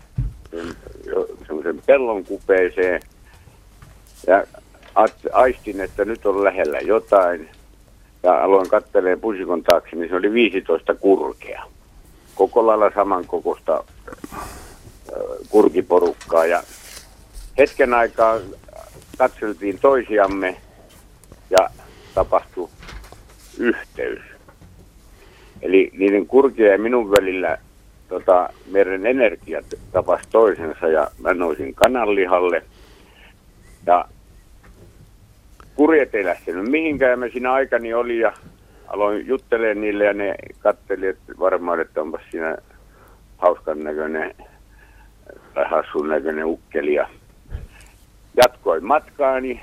semmoisen pellon kupeeseen ja aistin, että nyt on lähellä jotain. Ja aloin kattelee pusikon taakse, niin se oli 15 kurkea. Koko lailla samankokoista kurkiporukkaa. Ja hetken aikaa katseltiin toisiamme ja tapahtui yhteys. Eli niiden kurkien ja minun välillä tota, meren energiat tapas toisensa ja mä nousin kananlihalle. Ja kurjet ei lähtenyt mihinkään. Mä siinä aikani oli ja aloin juttelemaan niille ja ne katteli, että varmaan, että onpas siinä hauskan näköinen tai hassun näköinen ukkeli. Ja jatkoin matkaani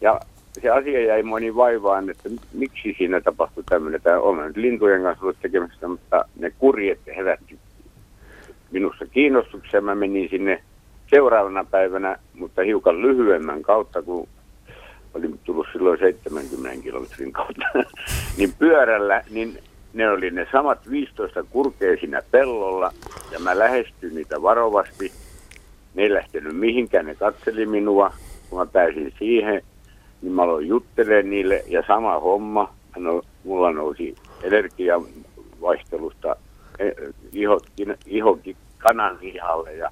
ja se asia jäi moni vaivaan, että miksi siinä tapahtui tämmöinen. Tämä nyt lintujen kanssa ollut tekemistä, mutta ne kurjet herätti minussa kiinnostuksen. Mä menin sinne seuraavana päivänä, mutta hiukan lyhyemmän kautta, kun olin tullut silloin 70 kilometrin kautta, [laughs] niin pyörällä, niin ne oli ne samat 15 kurkea siinä pellolla, ja mä lähestyin niitä varovasti. Ne ei lähtenyt mihinkään, ne katseli minua, kun mä pääsin siihen, niin mä aloin juttelemaan niille ja sama homma. No, mulla nousi energiavaihtelusta ihokin, ihokin kanan lihalle ja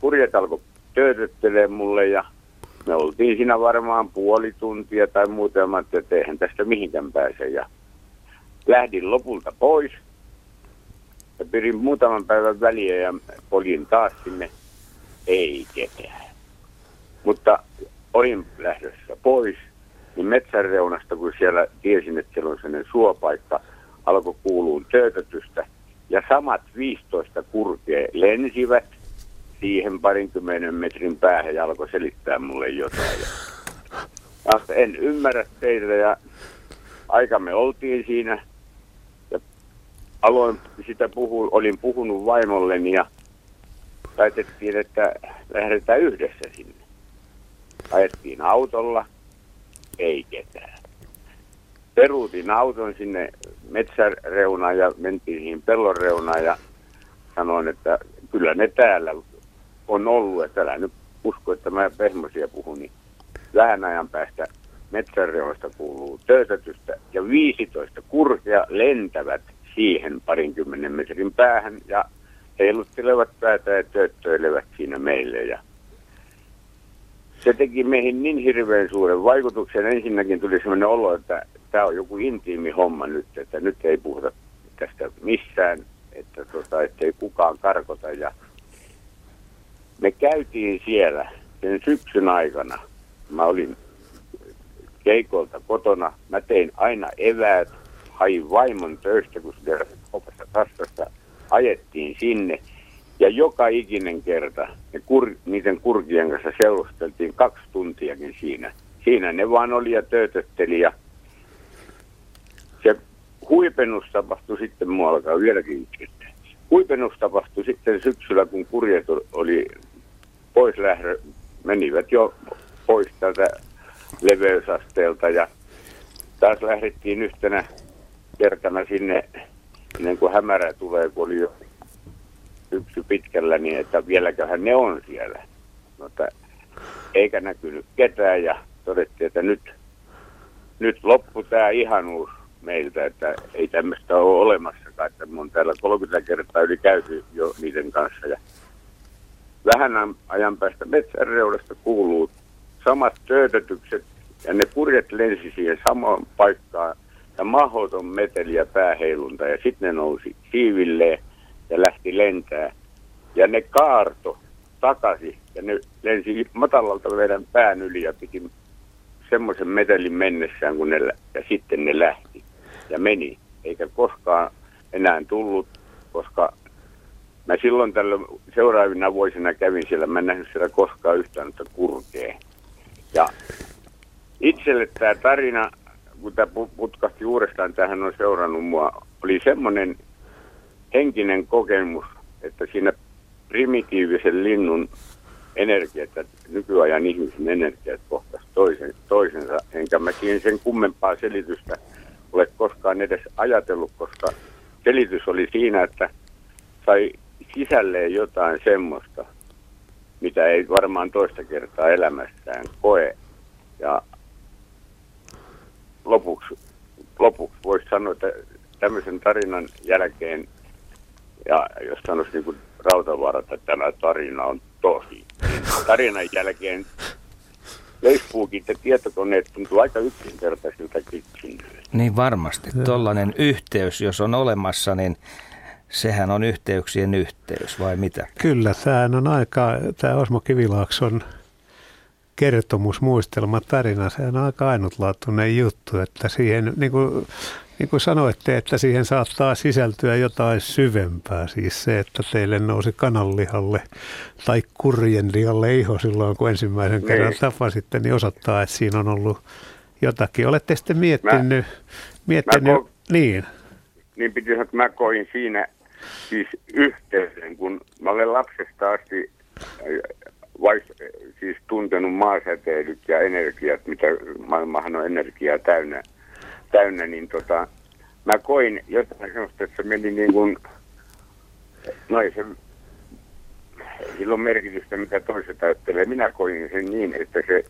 kurjet alkoi töötöttelee mulle ja me oltiin siinä varmaan puoli tuntia tai muuta, että eihän tästä mihinkään pääse. Ja lähdin lopulta pois ja pyrin muutaman päivän väliä ja poljin taas sinne. Ei ketään. Mutta olin lähdössä pois, niin metsän reunasta, kun siellä tiesin, että siellä on sellainen suopaikka, alkoi kuulua töötätystä. Ja samat 15 kurkea lensivät siihen parinkymmenen metrin päähän ja alkoi selittää mulle jotain. Ja en ymmärrä teitä ja aikamme oltiin siinä. Ja aloin sitä puhua, olin puhunut vaimolleni ja päätettiin, että lähdetään yhdessä sinne. Ajettiin autolla, ei ketään. Peruutin auton sinne metsäreunaan ja mentiin siihen pellon reunaan ja sanoin, että kyllä ne täällä on ollut, että älä nyt usko, että mä pehmosia puhun, niin vähän ajan päästä metsäreunasta kuuluu töötätystä ja 15 kurkea lentävät siihen parinkymmenen metrin päähän ja heiluttelevat päätä ja tööttöilevät siinä meille ja se teki meihin niin hirveän suuren vaikutuksen. Ensinnäkin tuli sellainen olo, että tämä on joku intiimi homma nyt, että nyt ei puhuta tästä missään, että tota, ei kukaan karkota. Ja me käytiin siellä sen syksyn aikana. Mä olin keikolta kotona. Mä tein aina eväät, hain vaimon töistä, kun se kopassa taskasta. Ajettiin sinne ja joka ikinen kerta ne kur, niiden kurkien kanssa seurusteltiin kaksi tuntiakin siinä. Siinä ne vaan oli ja töötötteli ja se huipennus tapahtui sitten, mua alkaa vieläkin itkettää. Huipennus tapahtui sitten syksyllä, kun kurjet oli pois lähdö, menivät jo pois tältä leveysasteelta ja taas lähdettiin yhtenä kertana sinne, ennen kuin hämärä tulee, kun oli jo syksy pitkällä, niin että vieläköhän ne on siellä. Mutta eikä näkynyt ketään ja todettiin, että nyt nyt loppu tämä ihanuus meiltä, että ei tämmöistä ole olemassakaan, että oon täällä 30 kertaa yli käyty jo niiden kanssa ja vähän ajan päästä metsänreudasta kuuluu samat töötötykset ja ne kurjet lensi siihen samaan paikkaan ja mahoton meteli ja pääheilunta ja sitten ne nousi siivilleen ja lähti lentää ja ne kaarto takaisin ja ne lensi matalalta meidän pään yli ja piti semmoisen metelin mennessään, kun ne, ja sitten ne lähti ja meni. Eikä koskaan enää tullut, koska mä silloin tällä seuraavina vuosina kävin siellä, mä en nähnyt siellä koskaan yhtään, että kurkee. Ja itselle tämä tarina, kun tämä putkahti uudestaan, tähän on seurannut mua, oli semmoinen henkinen kokemus, että siinä primitiivisen linnun energiat ja nykyajan ihmisen energiat kohtas toisen, toisensa, enkä mäkin sen kummempaa selitystä ole koskaan edes ajatellut, koska selitys oli siinä, että sai sisälleen jotain semmoista, mitä ei varmaan toista kertaa elämässään koe. Ja lopuksi, lopuksi voisi sanoa, että tämmöisen tarinan jälkeen, ja jos sanoisi niin kuin Rautavaara, että tämä tarina on tosi. Tarinan jälkeen Facebookit ja tietokoneet tuntuu aika yksinkertaisilta keksinnöiltä. Niin varmasti. Tuollainen yhteys, jos on olemassa, niin sehän on yhteyksien yhteys, vai mitä? Kyllä, tämä on aika, tämä Osmo Kivilaakson kertomus, muistelma, tarina, se on aika ainutlaatuinen juttu, että siihen, niin kuin niin kuin sanoitte, että siihen saattaa sisältyä jotain syvempää. Siis se, että teille nousi kananlihalle tai kurjenlihalle iho silloin, kun ensimmäisen kerran niin. tapasitte, niin osoittaa, että siinä on ollut jotakin. Olette sitten miettinyt, mä, miettinyt mä ko- niin. Niin piti sanoa, että mä koin siinä siis yhteyden, kun mä olen lapsesta asti vai, siis tuntenut maasäteilyt ja energiat, mitä maailmahan on energiaa täynnä täynnä, niin tota, mä koin jotain sellaista, että se meni niin kuin, no ei se, sillä on merkitystä, mitä toiset ajattelee. Minä koin sen niin, että se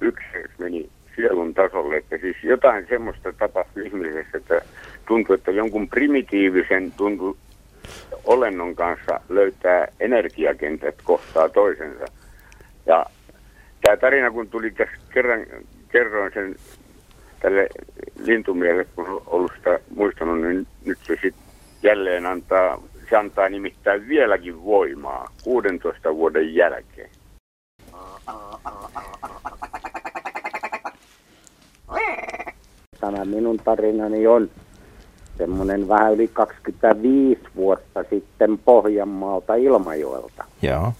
yksi meni sielun tasolle, että siis jotain semmoista tapahtui ihmisessä, että tuntui, että jonkun primitiivisen tuntu olennon kanssa löytää energiakentät kohtaa toisensa. Ja tämä tarina, kun tuli tässä kerran, kerroin sen tälle lintumiehelle, kun ollut sitä muistanut, niin nyt se sitten jälleen antaa, se antaa nimittäin vieläkin voimaa 16 vuoden jälkeen. Tämä minun tarinani on semmoinen vähän yli 25 vuotta sitten Pohjanmaalta Ilmajoelta. Joo.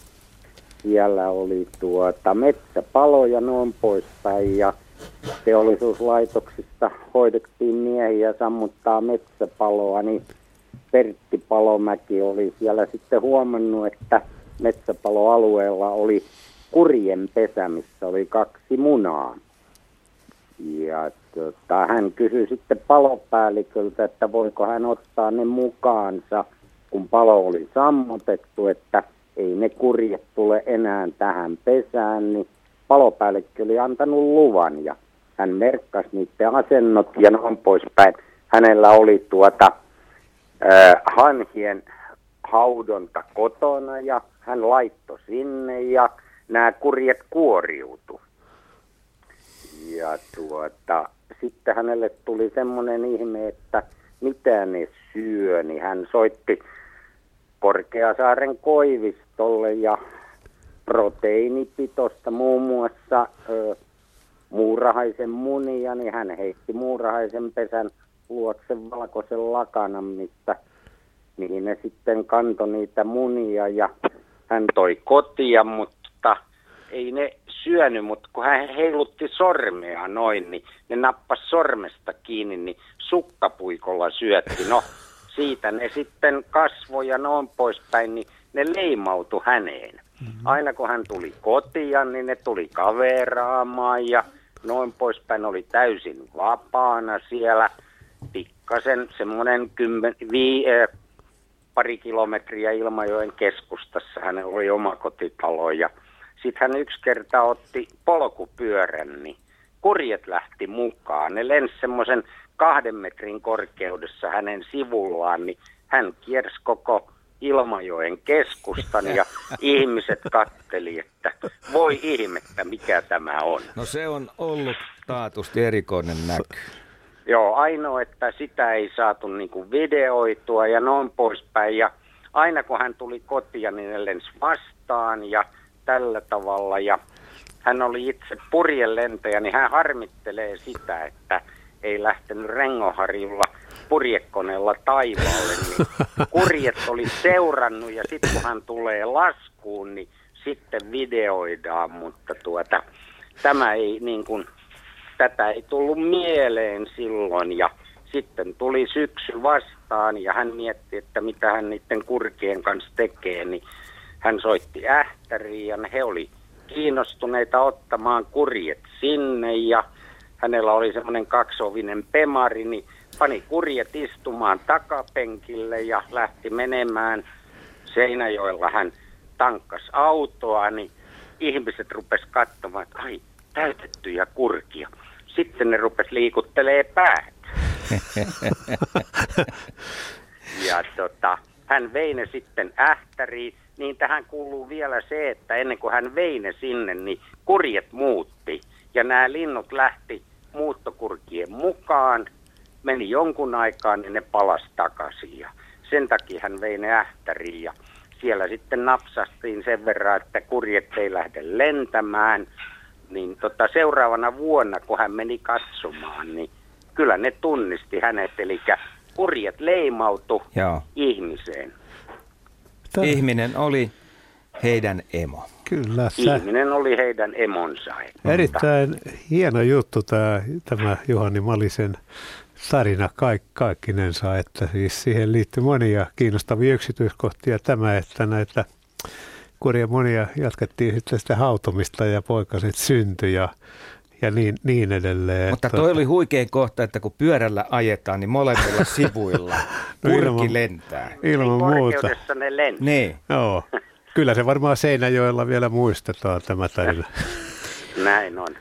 Siellä oli tuota metsäpalo ja noin poispäin ja teollisuuslaitoksista hoidettiin miehiä sammuttaa metsäpaloa, niin Pertti Palomäki oli siellä sitten huomannut, että metsäpaloalueella oli kurjen pesä, missä oli kaksi munaa. Ja tota, hän kysyi sitten palopäälliköltä, että voiko hän ottaa ne mukaansa, kun palo oli sammutettu, että ei ne kurjet tule enää tähän pesään, niin palopäällikkö oli antanut luvan ja hän merkkasi niiden asennot ja noin poispäin. Hänellä oli tuota äh, hanhien haudonta kotona ja hän laittoi sinne ja nämä kurjet kuoriutu. Ja tuota, sitten hänelle tuli semmoinen ihme, että mitä ne syö, niin hän soitti Korkeasaaren Koivistolle ja proteiinipitosta muun muassa ö, muurahaisen munia, niin hän heitti muurahaisen pesän luokse valkoisen lakanan, mistä, mihin ne sitten kantoi niitä munia ja hän toi kotia, mutta ei ne syönyt, mutta kun hän heilutti sormea noin, niin ne nappas sormesta kiinni, niin sukkapuikolla syötti. No, siitä ne sitten kasvoi ja noin poispäin, niin ne leimautui häneen. Mm-hmm. Aina kun hän tuli kotia, niin ne tuli kaveraamaan ja noin poispäin oli täysin vapaana siellä. Pikkasen semmoinen kymmen, vii, äh, pari kilometriä Ilmajoen keskustassa hän oli oma kotitalo ja sitten hän yksi kerta otti polkupyörän, niin kurjet lähti mukaan. Ne lensi semmoisen kahden metrin korkeudessa hänen sivullaan, niin hän kiersi koko Ilmajoen keskustan ja [laughs] ihmiset katteli, että voi ihmettä, mikä tämä on. No se on ollut taatusti erikoinen näky. Joo, ainoa, että sitä ei saatu niin kuin videoitua ja noin poispäin. Ja aina kun hän tuli kotia, niin ne lensi vastaan ja tällä tavalla. Ja hän oli itse purjelentäjä, niin hän harmittelee sitä, että ei lähtenyt Rengoharjulla purjekoneella taivaalle, niin [laughs] kurjet oli seurannut ja sitten kun hän tulee laskuun, niin sitten videoidaan, mutta tuota, tämä ei niin kuin, tätä ei tullut mieleen silloin. Ja sitten tuli syksy vastaan ja hän mietti, että mitä hän niiden kurkien kanssa tekee, niin hän soitti ähtäriin ja he oli kiinnostuneita ottamaan kurjet sinne ja hänellä oli semmoinen kaksovinen pemari, niin pani kurjet istumaan takapenkille ja lähti menemään Seinäjoella. Hän tankkas autoa, niin ihmiset rupes katsomaan, että ai, täytettyjä kurkia. Sitten ne rupes liikuttelee päät. [laughs] ja tota, hän vei ne sitten ähtäriin. Niin tähän kuuluu vielä se, että ennen kuin hän vei ne sinne, niin kurjet muutti. Ja nämä linnut lähti muuttokurkien mukaan, meni jonkun aikaa, niin ne palas takaisin. Ja sen takia hän vei ne ähtäriin ja siellä sitten napsastiin sen verran, että kurjet ei lähde lentämään. Niin tota, seuraavana vuonna, kun hän meni katsomaan, niin kyllä ne tunnisti hänet, eli kurjet leimautu Joo. ihmiseen. Tämä... Ihminen oli heidän emo. Kyllä. Sä... Ihminen oli heidän emonsa. Erittäin hieno juttu tämä, tämä Juhani Malisen tarina kaik, kaikkinensa, että siis siihen liittyy monia kiinnostavia yksityiskohtia. Tämä, että näitä kurja monia jatkettiin sitten sitä hautomista ja poikaset syntyi ja, ja niin, niin edelleen. Mutta toi oli huikein kohta, että kun pyörällä ajetaan, niin molemmilla [laughs] sivuilla no kurki ilman, lentää. Ilman niin muuta. ne lentää. Niin. Joo. [laughs] Kyllä se varmaan Seinäjoella vielä muistetaan tämä tarina. Näin on.